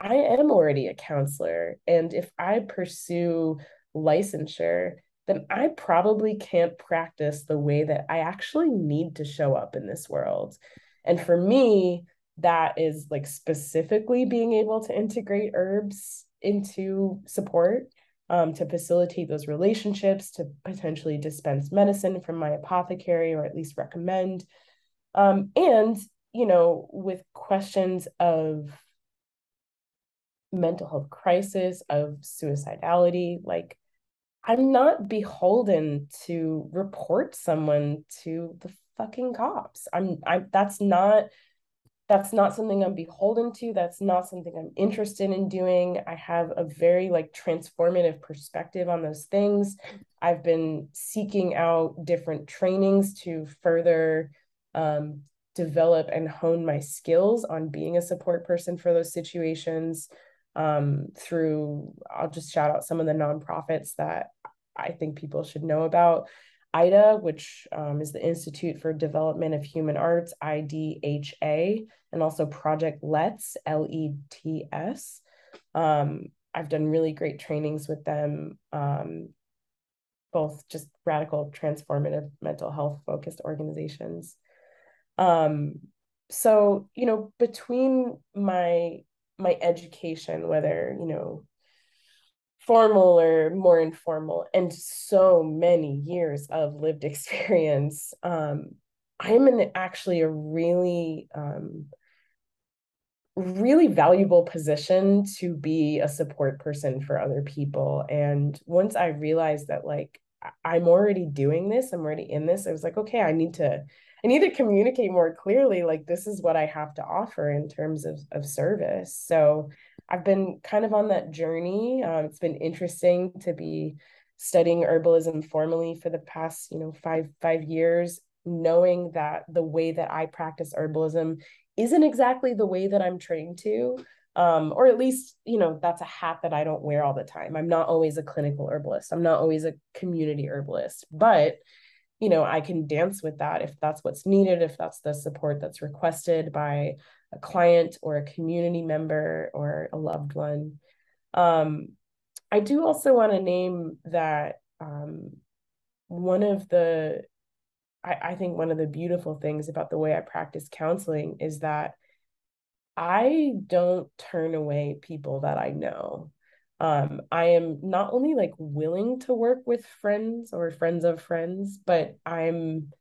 I am already a counselor. And if I pursue licensure, then I probably can't practice the way that I actually need to show up in this world. And for me, that is like specifically being able to integrate herbs into support um, to facilitate those relationships, to potentially dispense medicine from my apothecary or at least recommend. Um, and, you know, with questions of mental health crisis, of suicidality, like I'm not beholden to report someone to the fucking cops. I'm I that's not that's not something I'm beholden to. That's not something I'm interested in doing. I have a very like transformative perspective on those things. I've been seeking out different trainings to further um, develop and hone my skills on being a support person for those situations um, through, I'll just shout out some of the nonprofits that I think people should know about. IDA, which um, is the Institute for Development of Human Arts, IDHA, and also Project Let's, L E T S. Um, I've done really great trainings with them, um, both just radical, transformative mental health focused organizations. Um, so, you know, between my my education, whether, you know, formal or more informal, and so many years of lived experience, um, I'm in actually a really, um, really valuable position to be a support person for other people. And once I realized that, like, I'm already doing this, I'm already in this, I was like, okay, I need to I need to communicate more clearly like this is what I have to offer in terms of of service. So I've been kind of on that journey. Um, it's been interesting to be studying herbalism formally for the past, you know, five five years, knowing that the way that I practice herbalism isn't exactly the way that I'm trained to. Um, or at least, you know, that's a hat that I don't wear all the time. I'm not always a clinical herbalist. I'm not always a community herbalist, but you know, I can dance with that if that's what's needed, if that's the support that's requested by a client or a community member or a loved one. Um, I do also want to name that um, one of the, I, I think one of the beautiful things about the way I practice counseling is that I don't turn away people that I know um, I am not only like willing to work with friends or friends of friends, but I'm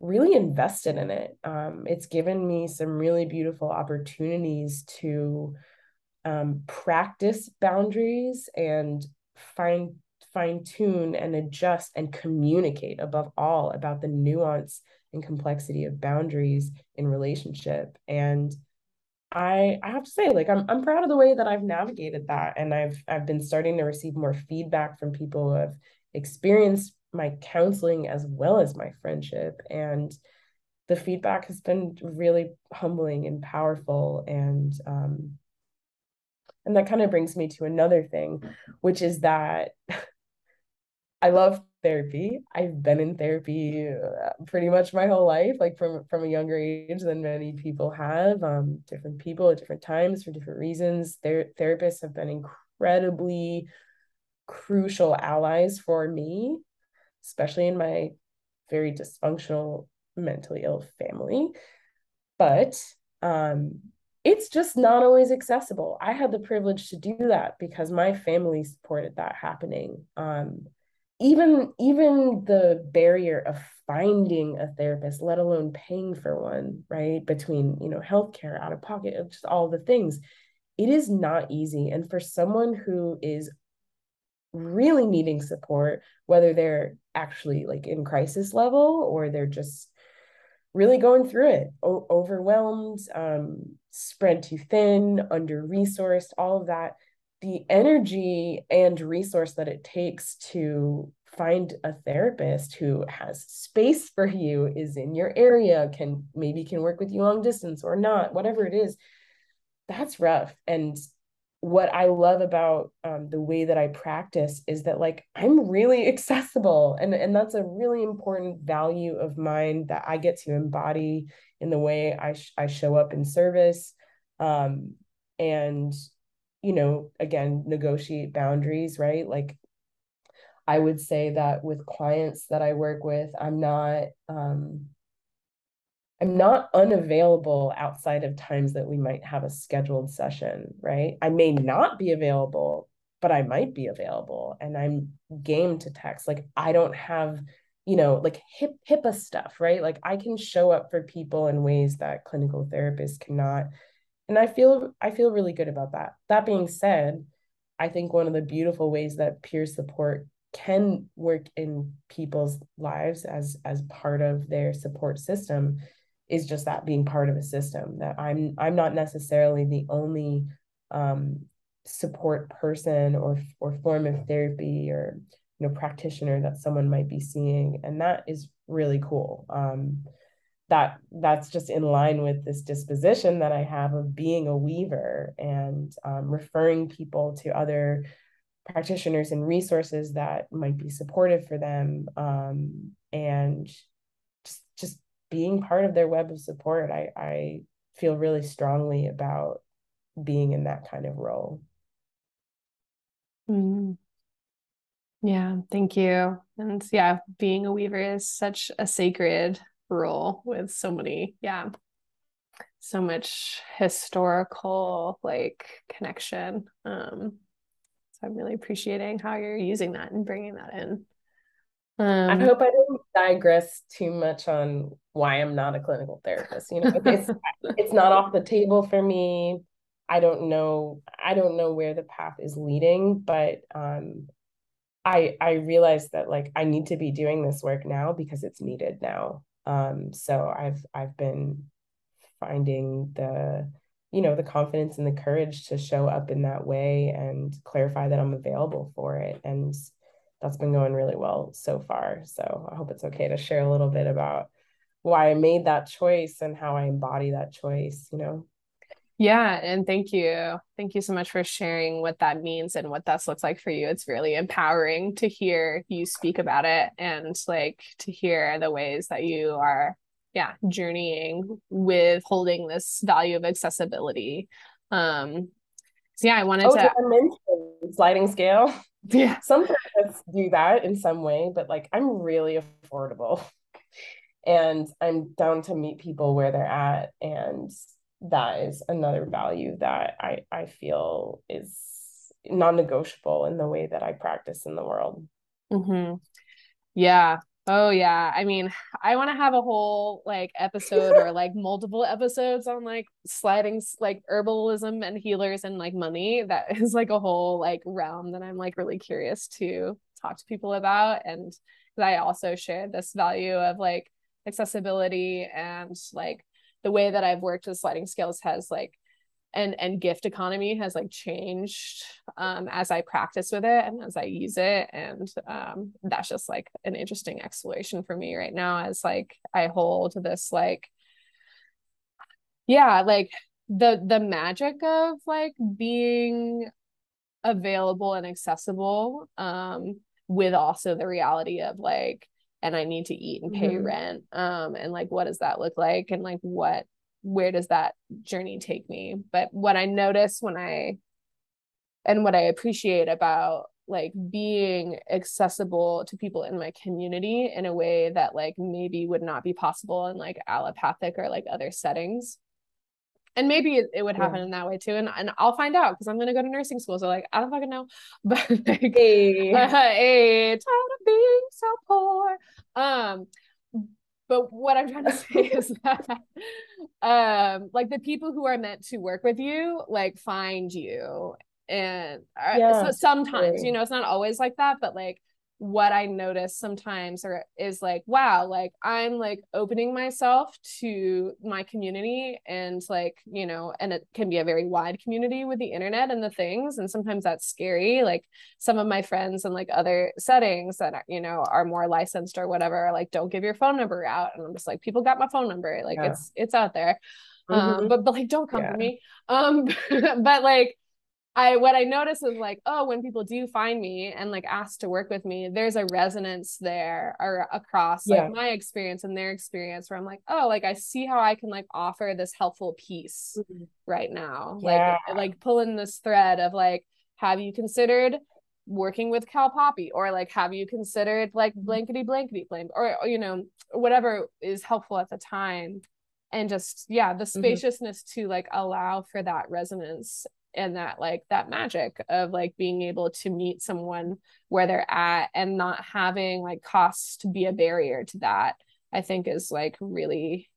really invested in it. Um, it's given me some really beautiful opportunities to um, practice boundaries and find fine tune and adjust and communicate above all about the nuance and complexity of boundaries in relationship and I I have to say, like I'm I'm proud of the way that I've navigated that, and I've I've been starting to receive more feedback from people who have experienced my counseling as well as my friendship, and the feedback has been really humbling and powerful, and um, and that kind of brings me to another thing, which is that I love therapy. I've been in therapy uh, pretty much my whole life, like from from a younger age than many people have. Um, different people at different times for different reasons. Their therapists have been incredibly crucial allies for me, especially in my very dysfunctional, mentally ill family. But um, it's just not always accessible. I had the privilege to do that because my family supported that happening. Um, even even the barrier of finding a therapist let alone paying for one right between you know healthcare out of pocket just all the things it is not easy. And for someone who is really needing support whether they're actually like in crisis level or they're just really going through it o- overwhelmed um, spread too thin under resourced all of that the energy and resource that it takes to find a therapist who has space for you is in your area can maybe can work with you long distance or not whatever it is that's rough. And what I love about um, the way that I practice is that like I'm really accessible. And and that's a really important value of mine that I get to embody in the way I sh- I show up in service. Um, and you know again negotiate boundaries right like I would say that with clients that I work with I'm not um, I'm not unavailable outside of times that we might have a scheduled session, right? I may not be available, but I might be available and I'm game to text. Like I don't have, you know, like hip HIPAA stuff, right? Like I can show up for people in ways that clinical therapists cannot. And I feel I feel really good about that. That being said, I think one of the beautiful ways that peer support can work in people's lives as as part of their support system is just that being part of a system that i'm i'm not necessarily the only um, support person or or form of therapy or you know practitioner that someone might be seeing and that is really cool um, that that's just in line with this disposition that i have of being a weaver and um, referring people to other practitioners and resources that might be supportive for them um, and just just being part of their web of support, I, I feel really strongly about being in that kind of role.
Mm. Yeah, thank you. And yeah, being a weaver is such a sacred role with so many, yeah, so much historical like connection. Um, so I'm really appreciating how you're using that and bringing that in.
Um, I hope I didn't digress too much on why I'm not a clinical therapist. You know, it's it's not off the table for me. I don't know. I don't know where the path is leading, but um, I I realize that like I need to be doing this work now because it's needed now. Um, so I've I've been finding the you know the confidence and the courage to show up in that way and clarify that I'm available for it and that's been going really well so far. So I hope it's okay to share a little bit about why I made that choice and how I embody that choice, you know?
Yeah, and thank you. Thank you so much for sharing what that means and what that looks like for you. It's really empowering to hear you speak about it and like to hear the ways that you are yeah, journeying with holding this value of accessibility. Um so yeah, I wanted oh, to
I mention sliding scale. Yeah. Some therapists do that in some way, but like I'm really affordable and I'm down to meet people where they're at. And that is another value that I, I feel is non-negotiable in the way that I practice in the world.
Mm-hmm. Yeah. Oh yeah. I mean, I want to have a whole like episode or like multiple episodes on like sliding like herbalism and healers and like money. That is like a whole like realm that I'm like really curious to talk to people about. And I also share this value of like accessibility and like the way that I've worked with sliding scales has like and and gift economy has like changed um, as I practice with it and as I use it, and um, that's just like an interesting exploration for me right now as like I hold this like yeah like the the magic of like being available and accessible um with also the reality of like and I need to eat and pay mm-hmm. rent um and like what does that look like and like what where does that journey take me but what i notice when i and what i appreciate about like being accessible to people in my community in a way that like maybe would not be possible in like allopathic or like other settings and maybe it, it would happen yeah. in that way too and, and i'll find out because i'm going to go to nursing school so like i don't fucking know but like hey, uh, hey tired of being so poor. Um but what i'm trying to say is that um like the people who are meant to work with you like find you and uh, yeah, so sometimes you know it's not always like that but like what I notice sometimes or is like, wow, like I'm like opening myself to my community and like, you know, and it can be a very wide community with the internet and the things. And sometimes that's scary. Like some of my friends in like other settings that, you know, are more licensed or whatever, like don't give your phone number out. And I'm just like, people got my phone number. Like yeah. it's, it's out there. Um, mm-hmm. Um, but, but like, don't come yeah. for me. Um, but like, I what I notice is like, oh, when people do find me and like ask to work with me, there's a resonance there or across like yeah. my experience and their experience where I'm like, oh, like I see how I can like offer this helpful piece mm-hmm. right now. Yeah. Like like pulling this thread of like, have you considered working with Cal Poppy or like have you considered like mm-hmm. blankety blankety blank or, or you know, whatever is helpful at the time and just yeah the mm-hmm. spaciousness mm-hmm. to like allow for that resonance and that like that magic of like being able to meet someone where they're at and not having like costs to be a barrier to that i think is like really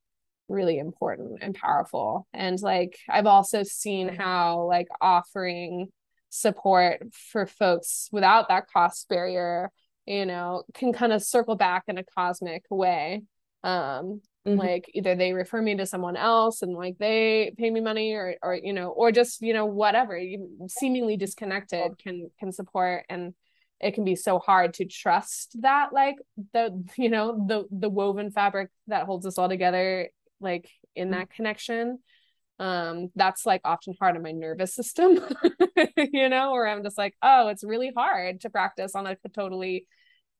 really important and powerful. And like i've also seen how like offering support for folks without that cost barrier you know can kind of circle back in a cosmic way. Um Mm-hmm. like either they refer me to someone else and like they pay me money or or you know or just you know whatever seemingly disconnected can can support and it can be so hard to trust that like the you know the the woven fabric that holds us all together like in that connection um that's like often hard on my nervous system you know where i'm just like oh it's really hard to practice on a totally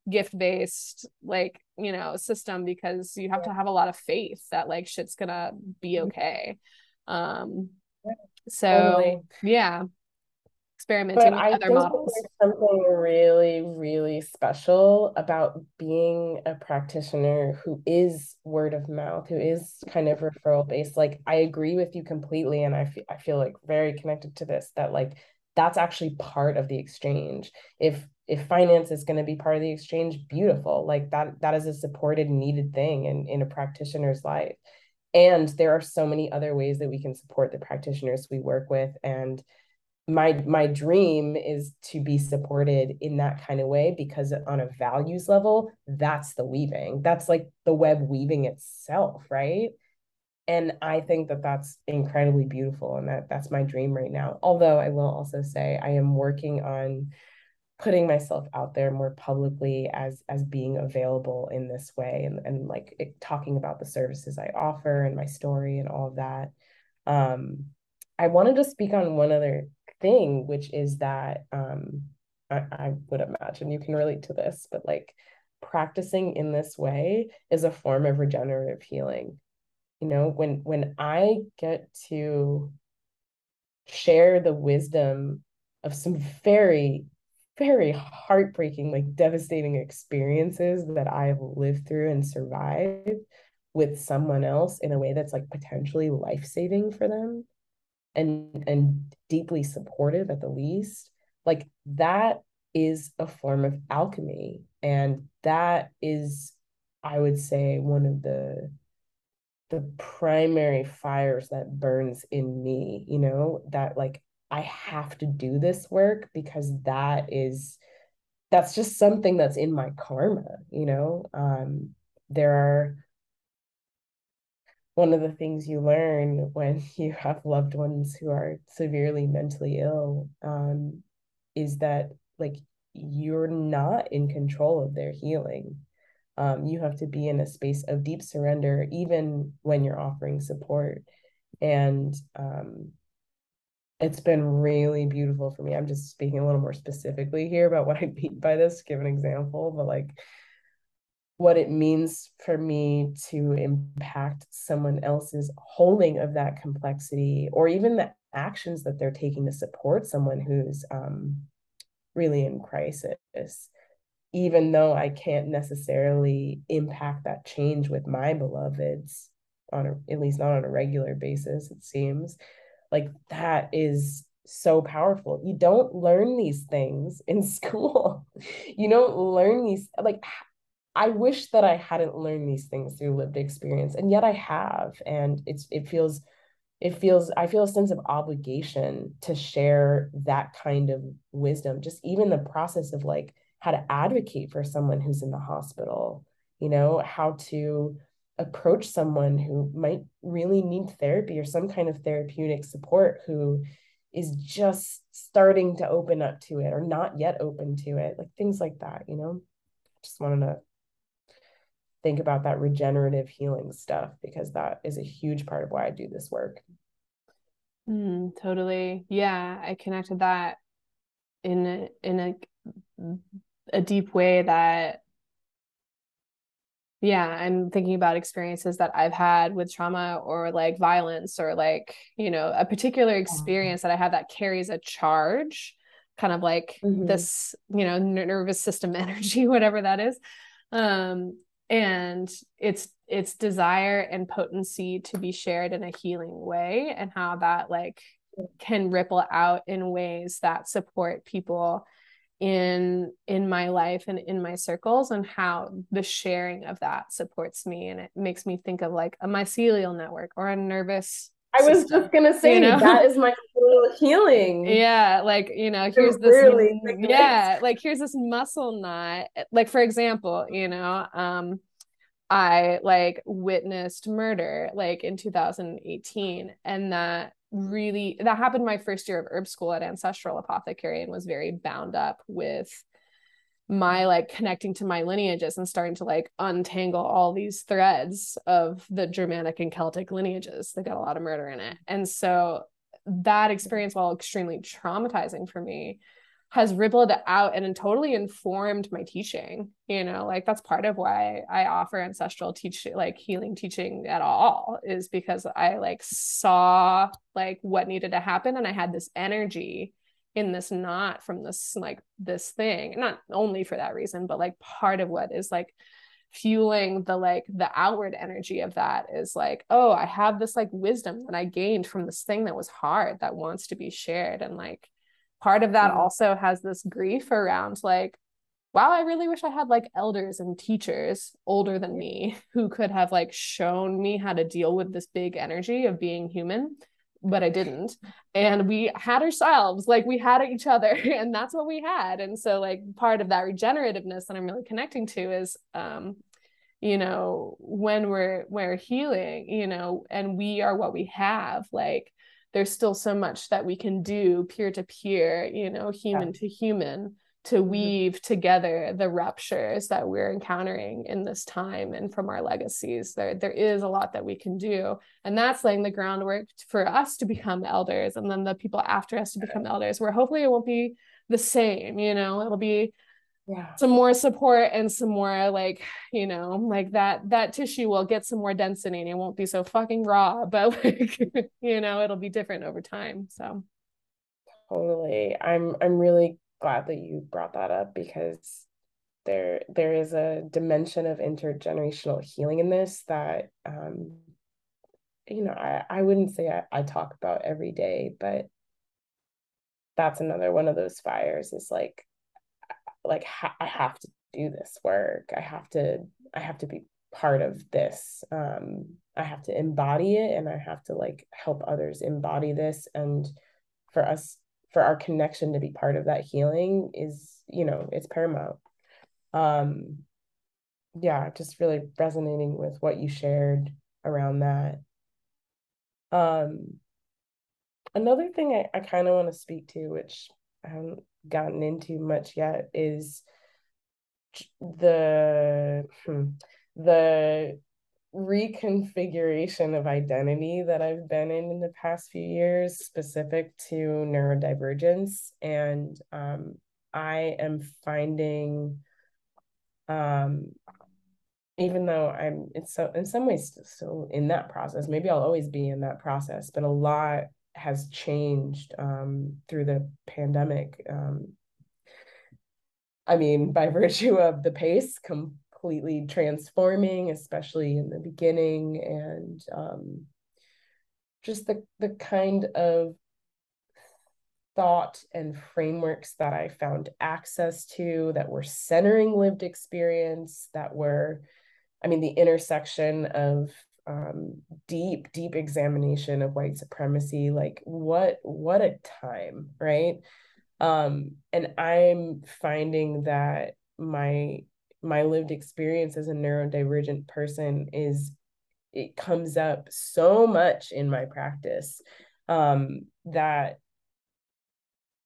gift based like you know system because you have to have a lot of faith that like shit's gonna be mm-hmm. okay. Um so totally. yeah experimenting but with I other models.
something really really special about being a practitioner who is word of mouth who is kind of referral based. Like i agree with you completely and i, f- I feel like very connected to this that like that's actually part of the exchange. If if finance is going to be part of the exchange beautiful. Like that that is a supported needed thing in in a practitioner's life. And there are so many other ways that we can support the practitioners we work with. And my my dream is to be supported in that kind of way because on a values level that's the weaving. That's like the web weaving itself right? And i think that that's incredibly beautiful and that that's my dream right now. Although i will also say i am working on putting myself out there more publicly as as being available in this way and, and like it, talking about the services i offer and my story and all of that. Um, i wanted to speak on one other thing which is that um, I, I would imagine you can relate to this but like practicing in this way is a form of regenerative healing. You know when when i get to share the wisdom of some very very heartbreaking like devastating experiences that i've lived through and survived with someone else in a way that's like potentially life-saving for them and and deeply supportive at the least. Like that is a form of alchemy and that is i would say one of the the primary fires that burns in me you know that like i have to do this work because that is that's just something that's in my karma you know? Um there are one of the things you learn when you have loved ones who are severely mentally ill um is that like you're not in control of their healing. Um, you have to be in a space of deep surrender even when you're offering support. And um, it's been really beautiful for me. I'm just speaking a little more specifically here about what i mean by this give an example but like what it means for me to impact someone else's holding of that complexity or even the actions that they're taking to support someone who's um, really in crisis even though I can't necessarily impact that change with my beloveds on a, at least not on a regular basis, it seems like that is so powerful. You don't learn these things in school. you don't learn these like I wish that I hadn't learned these things through lived experience and yet I have and it's it feels it feels I feel a sense of obligation to share that kind of wisdom just even the process of like how to advocate for someone who's in the hospital, you know, how to approach someone who might really need therapy or some kind of therapeutic support who is just starting to open up to it or not yet open to it, like things like that, you know. Just wanted to think about that regenerative healing stuff because that is a huge part of why I do this work.
Mm, totally. Yeah, I connected that in a, in a a deep way that yeah, I'm thinking about experiences that I've had with trauma or like violence or like, you know, a particular experience that I have that carries a charge, kind of like mm-hmm. this, you know, nervous system energy, whatever that is. Um, and it's it's desire and potency to be shared in a healing way and how that like can ripple out in ways that support people in in my life and in my circles and how the sharing of that supports me and it makes me think of like a mycelial network or a nervous
I was system, just gonna say you know? that is my healing.
Yeah, like you know, here's this really yeah, like here's this muscle knot. Like for example, you know, um, I like witnessed murder like in 2018, and that really that happened my first year of herb school at ancestral apothecary and was very bound up with my like connecting to my lineages and starting to like untangle all these threads of the germanic and celtic lineages that got a lot of murder in it. And so that experience while extremely traumatizing for me has rippled out and totally informed my teaching you know like that's part of why i offer ancestral teaching like healing teaching at all is because i like saw like what needed to happen and i had this energy in this knot from this like this thing not only for that reason but like part of what is like fueling the like the outward energy of that is like oh i have this like wisdom that i gained from this thing that was hard that wants to be shared and like part of that mm-hmm. also has this grief around like wow i really wish i had like elders and teachers older than me who could have like shown me how to deal with this big energy of being human but i didn't. And we had ourselves like we had each other and that's what we had. And so like part of that regenerativeness that i'm really connecting to is um you know when we're we're healing you know and we are what we have like there's still so much that we can do peer to peer, you know, human yeah. to human to mm-hmm. weave together the ruptures that we're encountering in this time and from our legacies there there is a lot that we can do and that's laying the groundwork for us to become elders and then the people after us to become elders where hopefully it won't be the same you know it'll be yeah. some more support and some more like you know like that that tissue will get some more density and it won't be so fucking raw but like you know it'll be different over time so
totally i'm i'm really glad that you brought that up because there there is a dimension of intergenerational healing in this that um you know i i wouldn't say i, I talk about every day but that's another one of those fires is like like ha- I have to do this work. I have to I have to be part of this. Um, I have to embody it and I have to like help others embody this. And for us, for our connection to be part of that healing is, you know, it's paramount. Um, yeah, just really resonating with what you shared around that. Um, another thing I, I kind of want to speak to, which I haven't gotten into much yet is the hmm, the reconfiguration of identity that I've been in in the past few years, specific to neurodivergence, and um, I am finding, um, even though I'm it's so in some ways still in that process, maybe I'll always be in that process, but a lot has changed um, through the pandemic. Um, I mean, by virtue of the pace completely transforming, especially in the beginning, and um, just the the kind of thought and frameworks that I found access to that were centering lived experience, that were, I mean, the intersection of um, deep, deep examination of white supremacy. Like what, what a time, right? Um, and I'm finding that my my lived experience as a neurodivergent person is it comes up so much in my practice um, that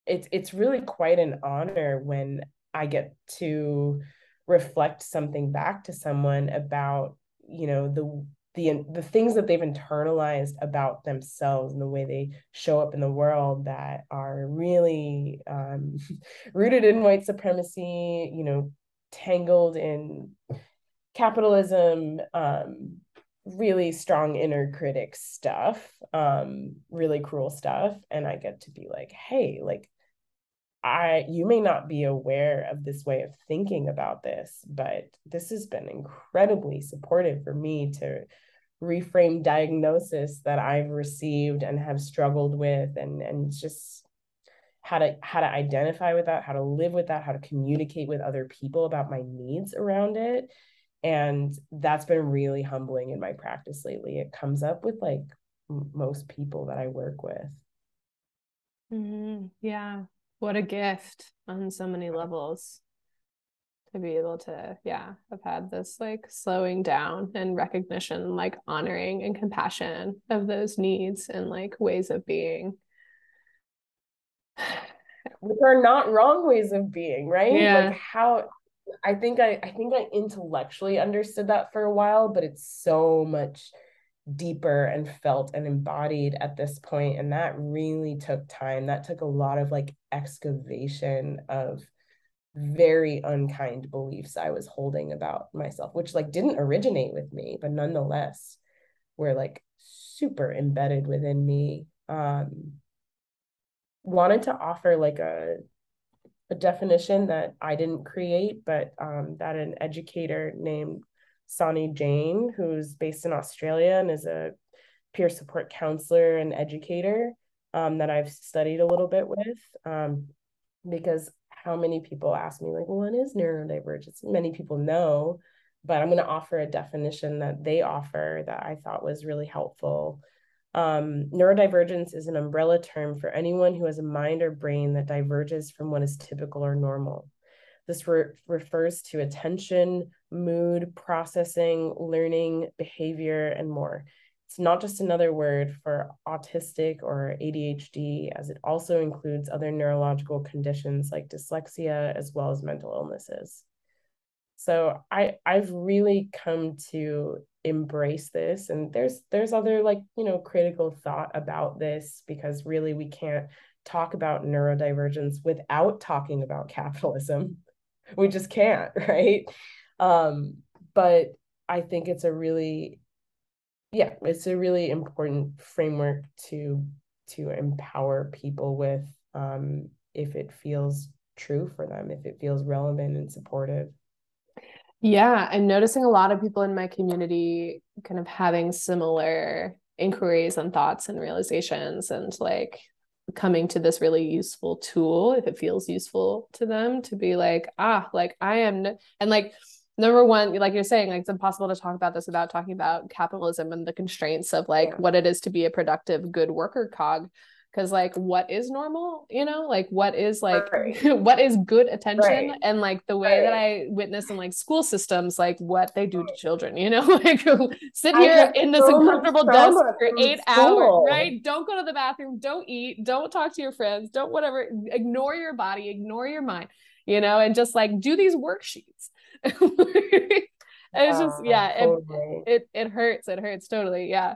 it's it's really quite an honor when I get to reflect something back to someone about you know the the the things that they've internalized about themselves and the way they show up in the world that are really um, rooted in white supremacy you know tangled in capitalism um, really strong inner critic stuff um, really cruel stuff. And i get to be like hey like I you may not be aware of this way of thinking about this, but this has been incredibly supportive for me to reframe diagnosis that I've received and have struggled with and and just how to how to identify with that, how to live with that, how to communicate with other people about my needs around it. And that's been really humbling in my practice lately. It comes up with like most people that I work with.
Mm-hmm. Yeah, what a gift on so many levels to be able to yeah have had this like slowing down and recognition like honoring and compassion of those needs and like ways of being.
Which are not wrong ways of being right?
Yeah.
like how i think i i think i intellectually understood that for a while but it's so much deeper and felt and embodied at this point and that really took time. That took a lot of like excavation of very unkind beliefs i was holding about myself which like didn't originate with me but nonetheless were like super embedded within me um wanted to offer like a a definition that I didn't create, but um, that an educator named Sonny Jane, who's based in Australia and is a peer support counselor and educator um, that I've studied a little bit with. Um, because how many people ask me, like, what is neurodivergence? Many people know, but I'm going to offer a definition that they offer that I thought was really helpful. Um, neurodivergence is an umbrella term for anyone who has a mind or brain that diverges from what is typical or normal. This re- refers to attention, mood, processing, learning, behavior, and more. It's not just another word for autistic or ADHD, as it also includes other neurological conditions like dyslexia as well as mental illnesses. So I I've really come to embrace this and there's there's other like, you know, critical thought about this because really we can't talk about neurodivergence without talking about capitalism we just can't right um but i think it's a really yeah it's a really important framework to to empower people with um if it feels true for them if it feels relevant and supportive.
Yeah i'm noticing a lot of people in my community kind of having similar inquiries and thoughts and realizations and like coming to this really useful tool if it feels useful to them to be like ah like i am and like number one like you're saying like it's impossible to talk about this without talking about capitalism and the constraints of like yeah. what it is to be a productive good worker cog because like what is normal you know like what is like right. what is good attention right. and like the way right. that i witness in like school systems like what they do to children you know like sit here in this so uncomfortable desk for eight school. hours right don't go to the bathroom don't eat don't talk to your friends don't whatever ignore your body ignore your mind you know and just like do these worksheets it's just yeah totally. it, it it hurts it hurts totally yeah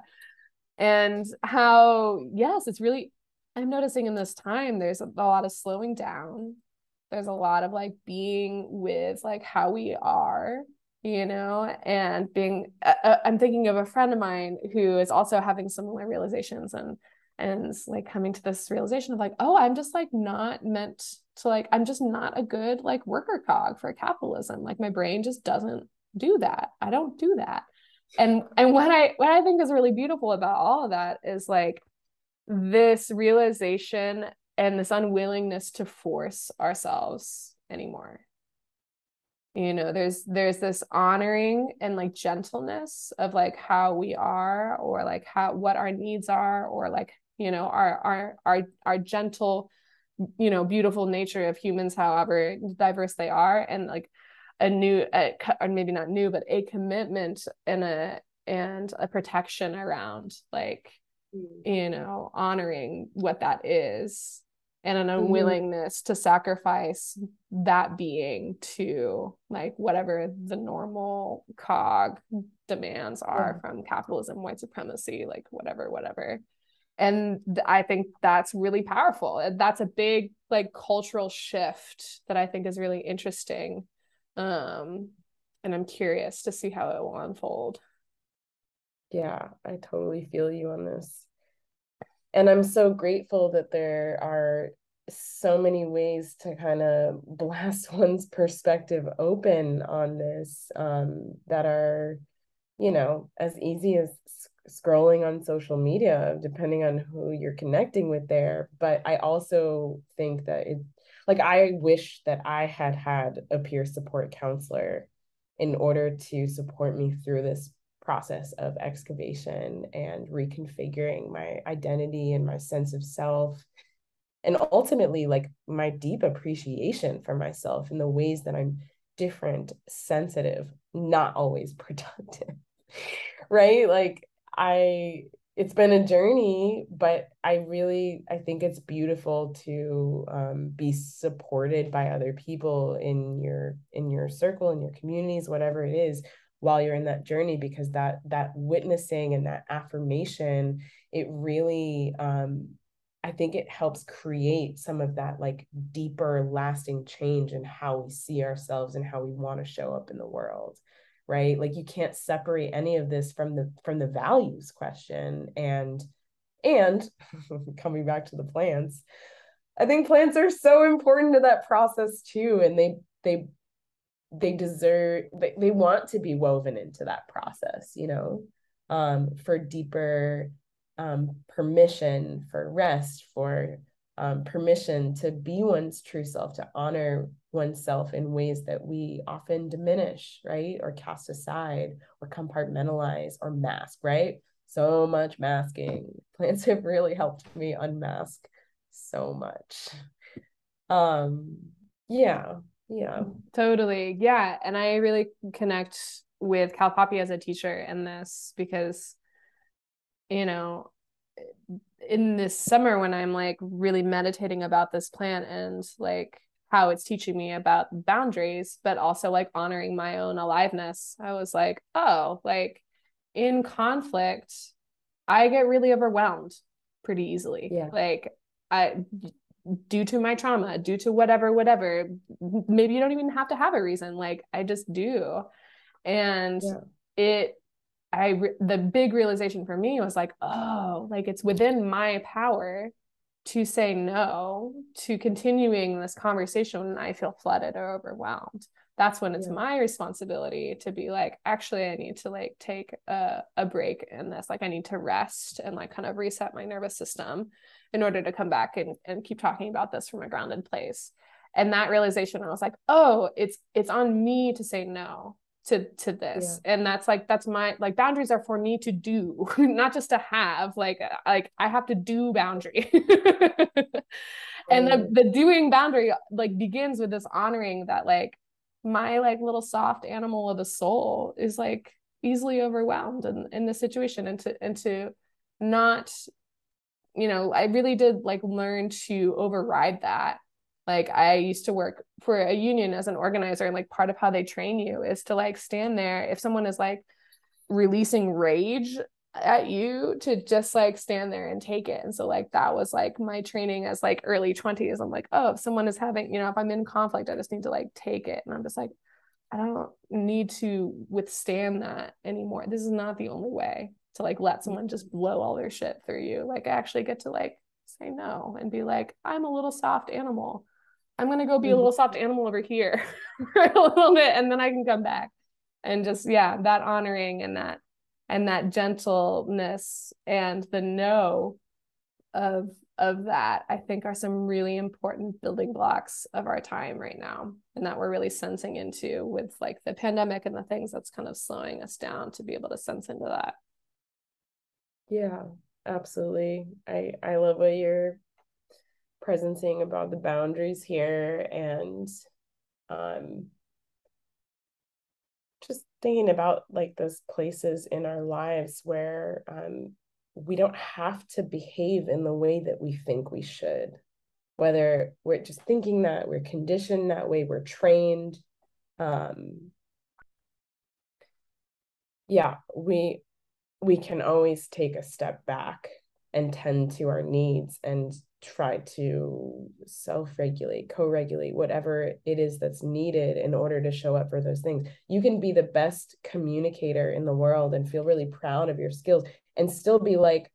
and how yes it's really I'm noticing in this time there's a, lot of slowing down. There's a lot of like being with like how we are, you know, and being. Uh, uh, I'm thinking of a friend of mine who is also having similar realizations and and like coming to this realization of like, oh, I'm just like not meant to like. I'm just not a good like worker cog for capitalism. Like my brain just doesn't do that. I don't do that. And and what I what I think is really beautiful about all of that is like this realization and this unwillingness to force ourselves anymore you know there's there's this honoring and like gentleness of like how we are or like how what our needs are or like you know our our our our gentle you know beautiful nature of humans however diverse they are and like a new a, or maybe not new but a commitment and a and a protection around like you know honoring what that is and an mm-hmm. unwillingness mm-hmm. to sacrifice that being to like whatever the normal cog demands are yeah. from capitalism white supremacy like whatever whatever and i think that's really powerful that's a big like cultural shift that i think is really interesting um and i'm curious to see how it will unfold.
Yeah i totally feel you on this. And i'm so grateful that there are so many ways to kind of blast one's perspective open on this um, that are you know as easy as scrolling on social media depending on who you're connecting with there. But i also think that it like i wish that i had had a peer support counselor in order to support me through this process of excavation and reconfiguring my identity and my sense of self. And ultimately like my deep appreciation for myself in the ways that i'm different sensitive not always productive right? Like i it's been a journey but i really i think it's beautiful to um, be supported by other people in your in your circle in your communities whatever it is while you're in that journey because that that witnessing and that affirmation it really um i think it helps create some of that like deeper lasting change in how we see ourselves and how we want to show up in the world right? Like you can't separate any of this from the from the values question and and coming back to the plants i think plants are so important to that process too and they they they deserve they, they want to be woven into that process you know um for deeper um permission for rest for um permission to be one's true self to honor oneself in ways that we often diminish right or cast aside or compartmentalize or mask right so much masking plants have really helped me unmask so much um yeah yeah.
Totally. Yeah. And I really connect with Cal Poppy as a teacher in this because, you know, in this summer when I'm like really meditating about this plant and like how it's teaching me about boundaries, but also like honoring my own aliveness, I was like, oh, like in conflict, I get really overwhelmed pretty easily. Yeah. Like I due to my trauma, due to whatever, whatever. Maybe you don't even have to have a reason. Like I just do. And yeah. it, I, the big realization for me was like, oh, like it's within my power to say no to continuing this conversation when I feel flooded or overwhelmed. That's when it's yeah. my responsibility to be like, actually, I need to like take a, a break in this. Like, I need to rest and like kind of reset my nervous system in order to come back and, and keep talking about this from a grounded place and that realization i was like oh it's it's on me to say no to to this yeah. and that's like that's my like boundaries are for me to do not just to have like uh, like i have to do boundary and the, the doing boundary like begins with this honoring that like my like little soft animal of a soul is like easily overwhelmed in, in this situation and to and to not you know, I really did like learn to override that. Like I used to work for a union as an organizer and like part of how they train you is to like stand there if someone is like releasing rage at you to just like stand there and take it. And so like that was like my training as like early 20s. I'm like, oh, if someone is having, you know, if I'm in conflict, I just need to like take it. And I'm just like, I don't need to withstand that anymore. This is not the only way to like let someone just blow all their shit through you. Like I actually get to like say no and be like, I'm a little soft animal. I'm gonna go be a mm-hmm. little soft animal over here for a little bit and then I can come back. And just yeah, that honoring and that and that gentleness and the no of of that I think are some really important building blocks of our time right now and that we're really sensing into with like the pandemic and the things that's kind of slowing us down to be able to sense into that.
Yeah, absolutely. I I love what you're presenting about the boundaries here and um just thinking about like those places in our lives where um we don't have to behave in the way that we think we should. Whether we're just thinking that we're conditioned that way we're trained um yeah we we can always take a step back and tend to our needs and try to self-regulate co-regulate whatever it is that's needed in order to show up for those things. You can be the best communicator in the world and feel really proud of your skills and still be like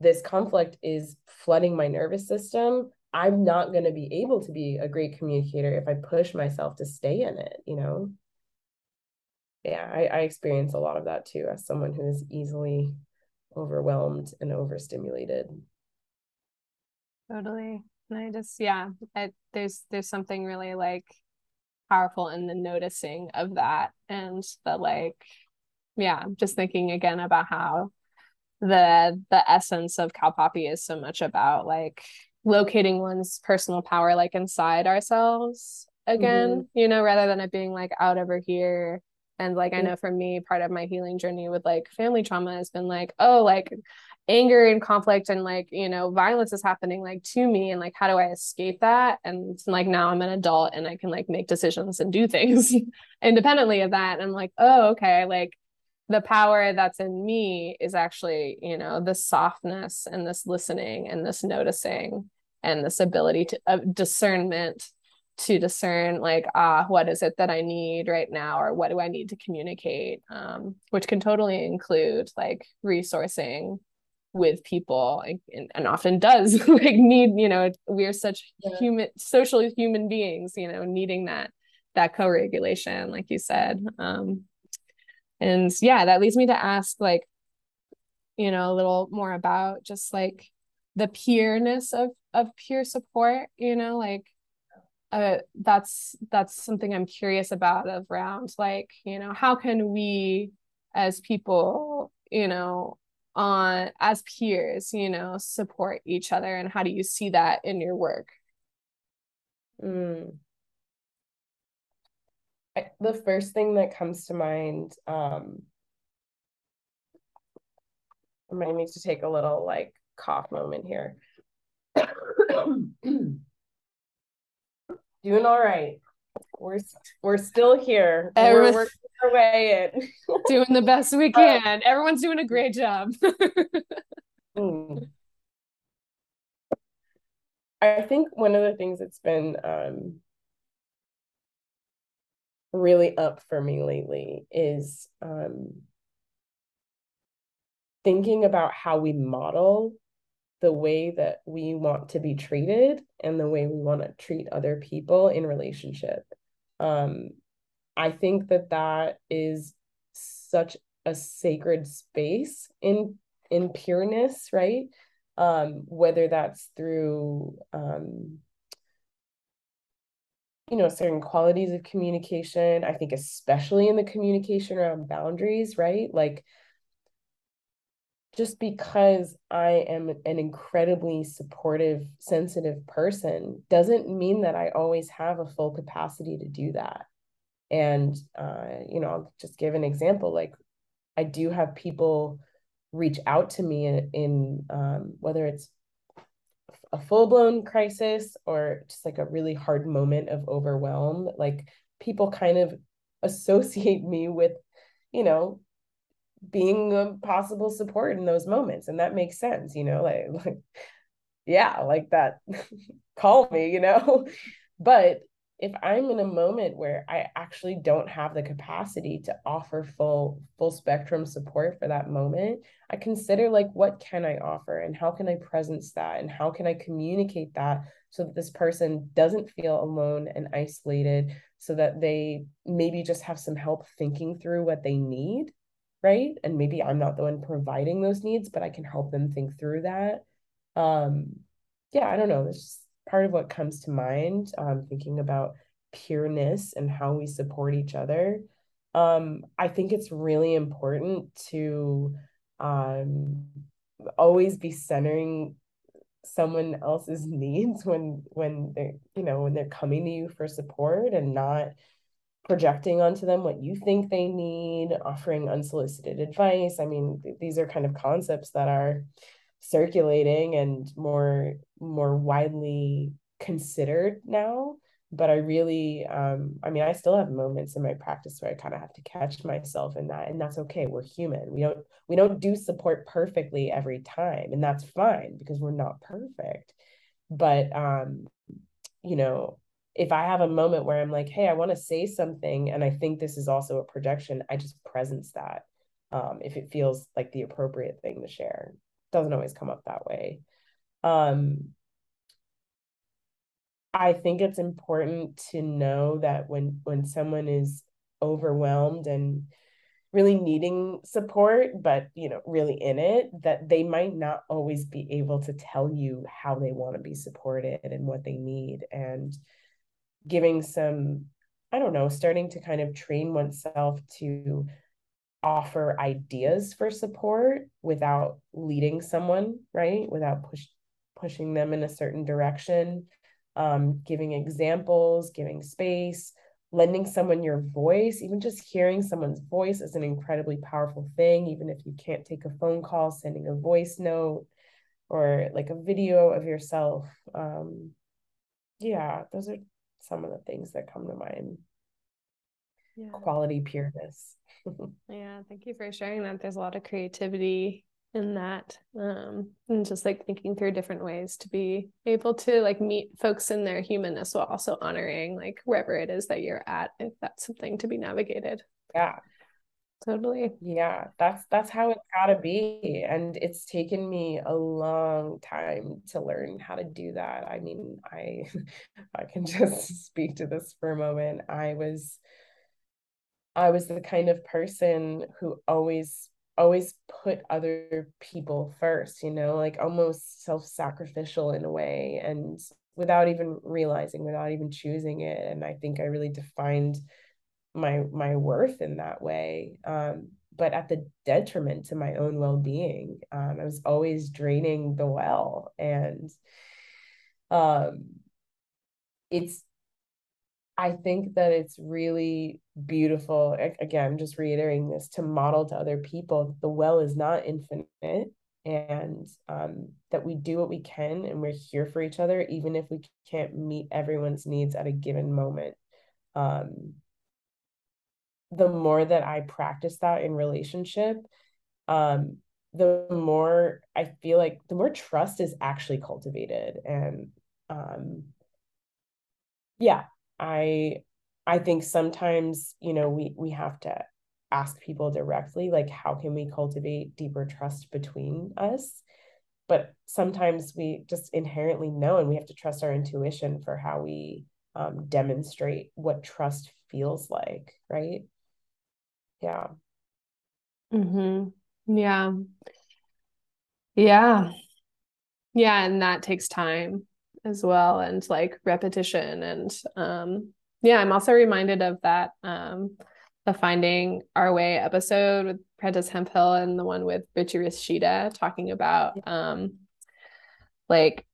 this conflict is flooding my nervous system. I'm not going to be able to be a great communicator if i push myself to stay in it you know? Yeah i, I experience a lot of that too as someone who is easily overwhelmed and overstimulated
totally and i just yeah I, there's there's something really like powerful in the noticing of that and the like yeah just thinking again about how the the essence of cal poppy is so much about like locating one's personal power like inside ourselves again mm-hmm. you know rather than it being like out over here and like i know for me part of my healing journey with like family trauma has been like oh like anger and conflict and like you know violence is happening like to me and like how do i escape that? And like now i'm an adult and i can like make decisions and do things independently of that. And like oh okay like the power that's in me is actually you know this softness and this listening and this noticing and this ability to uh, discernment to discern like ah what is it that i need right now or what do i need to communicate um, which can totally include like resourcing with people and, and often does like need you know we're such yeah. human social human beings you know needing that that co-regulation like you said um, and yeah that leads me to ask like you know a little more about just like the peerness of of peer support you know like uh that's that's something i'm curious about around like you know how can we as people you know on as peers you know support each other and how do you see that in your work
mm the first thing that comes to mind, um, I might need to take a little like cough moment here. Doing all right. We're we're still here. We're working our way in.
doing the best we can. Everyone's doing a great job.
mm. I think one of the things that's been um, really up for me lately is um, thinking about how we model the way that we want to be treated and the way we want to treat other people in relationship. Um, I think that that is such a sacred space in in peerness, right? Um, whether that's through um, you know certain qualities of communication i think especially in the communication around boundaries right like just because i am an incredibly supportive sensitive person doesn't mean that i always have a full capacity to do that. And uh, you know i'll just give an example like i do have people reach out to me in, in um, whether it's a full-blown crisis or just like a really hard moment of overwhelm like people kind of associate me with you know being a possible support in those moments and that makes sense you know like, like yeah like that call me you know? But if i'm in a moment where i actually don't have the capacity to offer full full spectrum support for that moment i consider like what can i offer and how can i presence that and how can i communicate that so that this person doesn't feel alone and isolated so that they maybe just have some help thinking through what they need right and maybe i'm not the one providing those needs but i can help them think through that um yeah i don't know it's part of what comes to mind um, thinking about peerness and how we support each other. Um, I think it's really important to um, always be centering someone else's needs when when they're you know when they're coming to you for support and not projecting onto them what you think they need offering unsolicited advice. I mean th- these are kind of concepts that are circulating and more more widely considered now. But i really um i mean i still have moments in my practice where i kind of have to catch myself in that and that's okay. We're human. We don't we don't do support perfectly every time and that's fine because we're not perfect. But um you know if i have a moment where i'm like hey i want to say something and i think this is also a projection i just presence that um if it feels like the appropriate thing to share. Doesn't always come up that way. Um I think it's important to know that when when someone is overwhelmed and really needing support but you know really in it that they might not always be able to tell you how they want to be supported and what they need and giving some i don't know starting to kind of train oneself to offer ideas for support without leading someone right without push pushing them in a certain direction um, giving examples, giving space, lending someone your voice, even just hearing someone's voice is an incredibly powerful thing. Even if you can't take a phone call, sending a voice note or like a video of yourself. Um, yeah, those are some of the things that come to mind. Yeah. Quality pureness.
yeah, thank you for sharing that. There's a lot of creativity in that um and just like thinking through different ways to be able to like meet folks in their humanness while also honoring like wherever it is that you're at if that's something to be navigated
yeah
totally
yeah that's that's how it's got to be and it's taken me a long time to learn how to do that i mean i i can just speak to this for a moment i was i was the kind of person who always always put other people first, you know, like almost self sacrificial in a way and without even realizing, without even choosing it. And I think I really defined my my worth in that way um, but at the detriment to my own well-being um, i was always draining the well and um, it's I think that it's really beautiful. Again, just reiterating this to model to other people the well is not infinite and um, that we do what we can and we're here for each other, even if we can't meet everyone's needs at a given moment. Um, the more that I practice that in relationship, um, the more I feel like the more trust is actually cultivated. And um, yeah, I I think sometimes, you know, we we have to ask people directly like how can we cultivate deeper trust between us? But sometimes we just inherently know and we have to trust our intuition for how we um, demonstrate what trust feels like, right? Yeah.
Mhm. Yeah. Yeah. Yeah, and that takes time as well and like repetition and um yeah i'm also reminded of that um the finding our way episode with prentis hemphill and the one with richie reseda talking about um like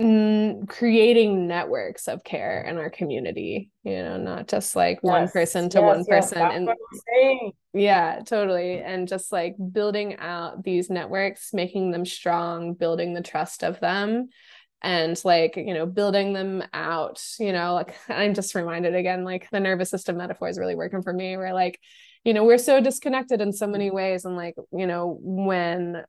mm, creating networks of care in our community you know not just like yes. one person to yes, one person yes, and yeah totally and just like building out these networks making them strong building the trust of them and like you know building them out you know like i'm just reminded again like the nervous system metaphor is really working for me where like you know we're so disconnected in so many ways and like you know when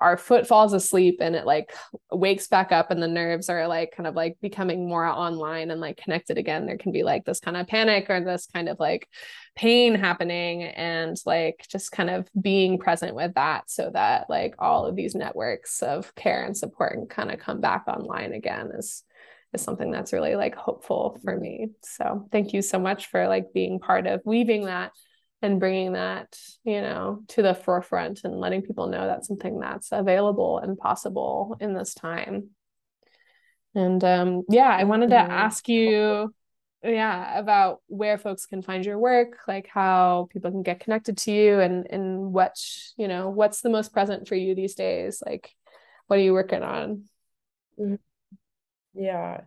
our foot falls asleep and it like wakes back up and the nerves are like kind of like becoming more online and like connected again. There can be like this kind of panic or this kind of like pain happening and like just kind of being present with that so that like all of these networks of care and support can kind of come back online again is is something that's really like hopeful for me. So thank you so much for like being part of weaving that and bringing that you know to the forefront and letting people know that's something that's available and possible in this time. And um yeah i wanted to ask you yeah about where folks can find your work like how people can get connected to you and and what you know what's the most present for you these days? Like what are you working on?
Mm-hmm. yeah.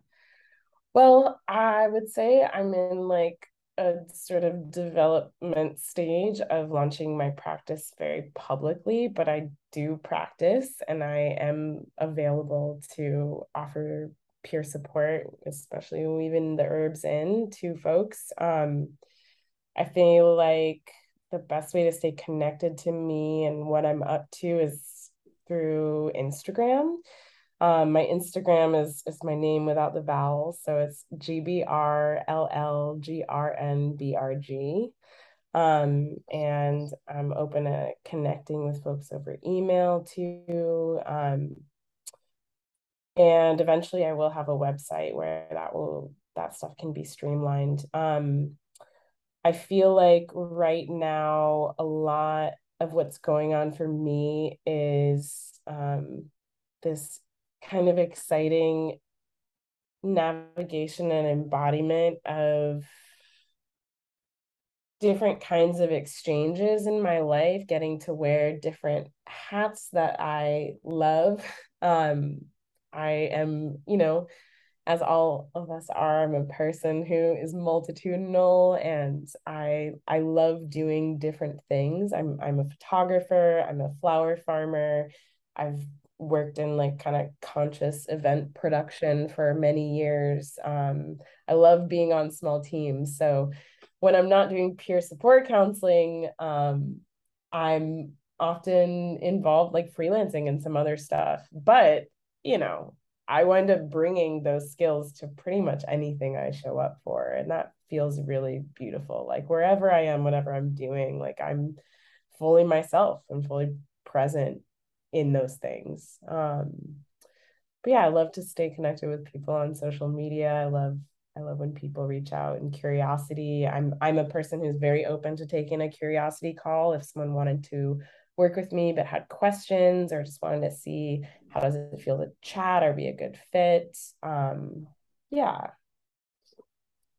Well i would say i'm in like a sort of development stage of launching my practice very publicly, but I do practice and I am available to offer peer support, especially weaving the herbs in to folks. Um, I feel like the best way to stay connected to me and what I'm up to is through Instagram. Um, my Instagram is is my name without the vowels, so it's G B R L L G R N B R G. Um, and I'm open to connecting with folks over email too. Um, and eventually I will have a website where that will that stuff can be streamlined. Um, I feel like right now a lot of what's going on for me is um, this kind of exciting navigation and embodiment of different kinds of exchanges in my life, getting to wear different hats that I love. Um, I am, you know, as all of us are, I'm a person who is multitudinal and I I love doing different things. I'm I'm a photographer, I'm a flower farmer. I've worked in like kind of conscious event production for many years. Um, I love being on small teams. So when I'm not doing peer support counseling, um, I'm often involved like freelancing and some other stuff. But, you know, I wind up bringing those skills to pretty much anything I show up for. And that feels really beautiful. Like wherever I am, whatever I'm doing, like I'm fully myself. I'm fully present in those things. Um, but yeah, I love to stay connected with people on social media. I love I love when people reach out and curiosity. I'm I'm a person who's very open to taking a curiosity call if someone wanted to work with me but had questions or just wanted to see how does it feel to chat or be a good fit. Um, yeah,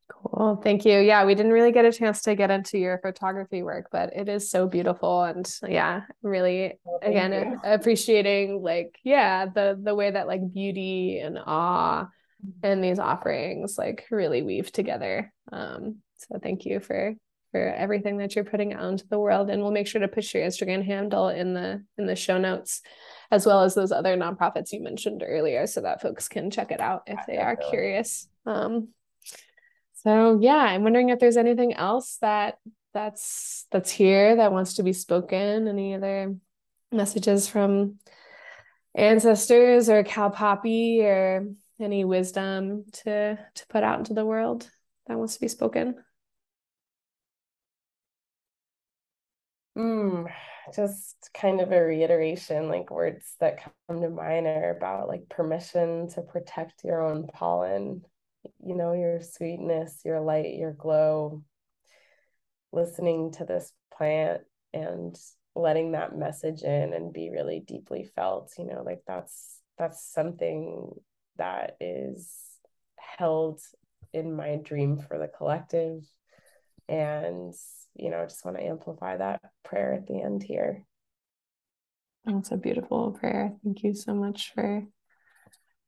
Cool. Thank you. Yeah, we didn't really get a chance to get into your photography work, but it is so beautiful and yeah, really well, again you. appreciating like yeah, the the way that like beauty and awe mm-hmm. and these offerings like really weave together. Um so thank you for for everything that you're putting out into the world and we'll make sure to put your Instagram handle in the in the show notes as well as those other nonprofits you mentioned earlier so that folks can check it out if they are curious. Um so yeah, I'm wondering if there's anything else that that's that's here that wants to be spoken. Any other messages from ancestors or Cal Poppy or any wisdom to to put out into the world that wants to be spoken?
Mm, just kind of a reiteration, like words that come to mind are about like permission to protect your own pollen you know, your sweetness, your light, your glow, listening to this plant and letting that message in and be really deeply felt, you know, like that's that's something that is held in my dream for the collective. And, you know, I just want to amplify that prayer at the end here.
That's a beautiful prayer. Thank you so much for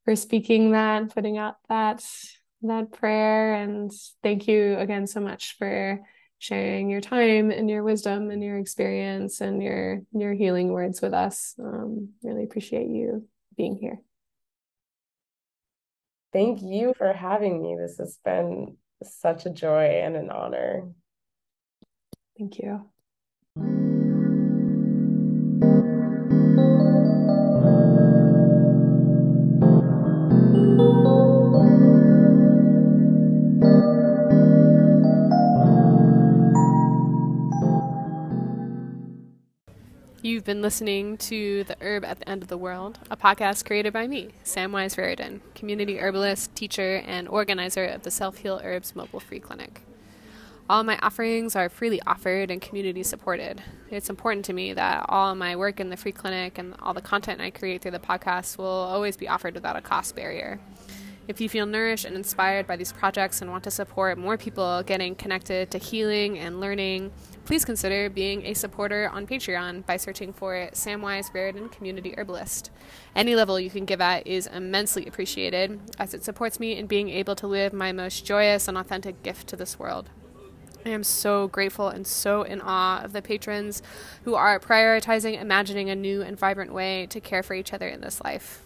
for speaking that, putting out that that prayer. And thank you again so much for sharing your time and your wisdom and your experience and your your healing words with us. Um, really appreciate you being here.
Thank you for having me. This has been such a joy and an honor.
Thank you. You've been listening to The Herb at the End of the World, a podcast created by me, Samwise Raridan, community herbalist, teacher, and organizer of the Self Heal Herbs Mobile Free Clinic. All my offerings are freely offered and community supported. It's important to me that all my work in the free clinic and all the content I create through the podcast will always be offered without a cost barrier. If you feel nourished and inspired by these projects and want to support more people getting connected to healing and learning, please consider being a supporter on Patreon by searching for Samwise Raridan Community Herbalist. Any level you can give at is immensely appreciated, as it supports me in being able to live my most joyous and authentic gift to this world. I am so grateful and so in awe of the patrons who are prioritizing imagining a new and vibrant way to care for each other in this life.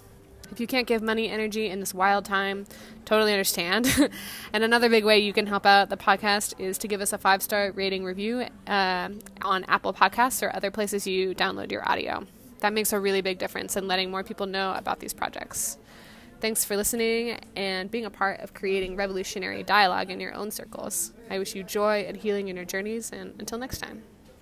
If you can't give money energy in this wild time, totally understand. and another big way you can help out the podcast is to give us a five star rating review uh, on Apple Podcasts or other places you download your audio. That makes a really big difference in letting more people know about these projects. Thanks for listening and being a part of creating revolutionary dialogue in your own circles. I wish you joy and healing in your journeys, and until next time.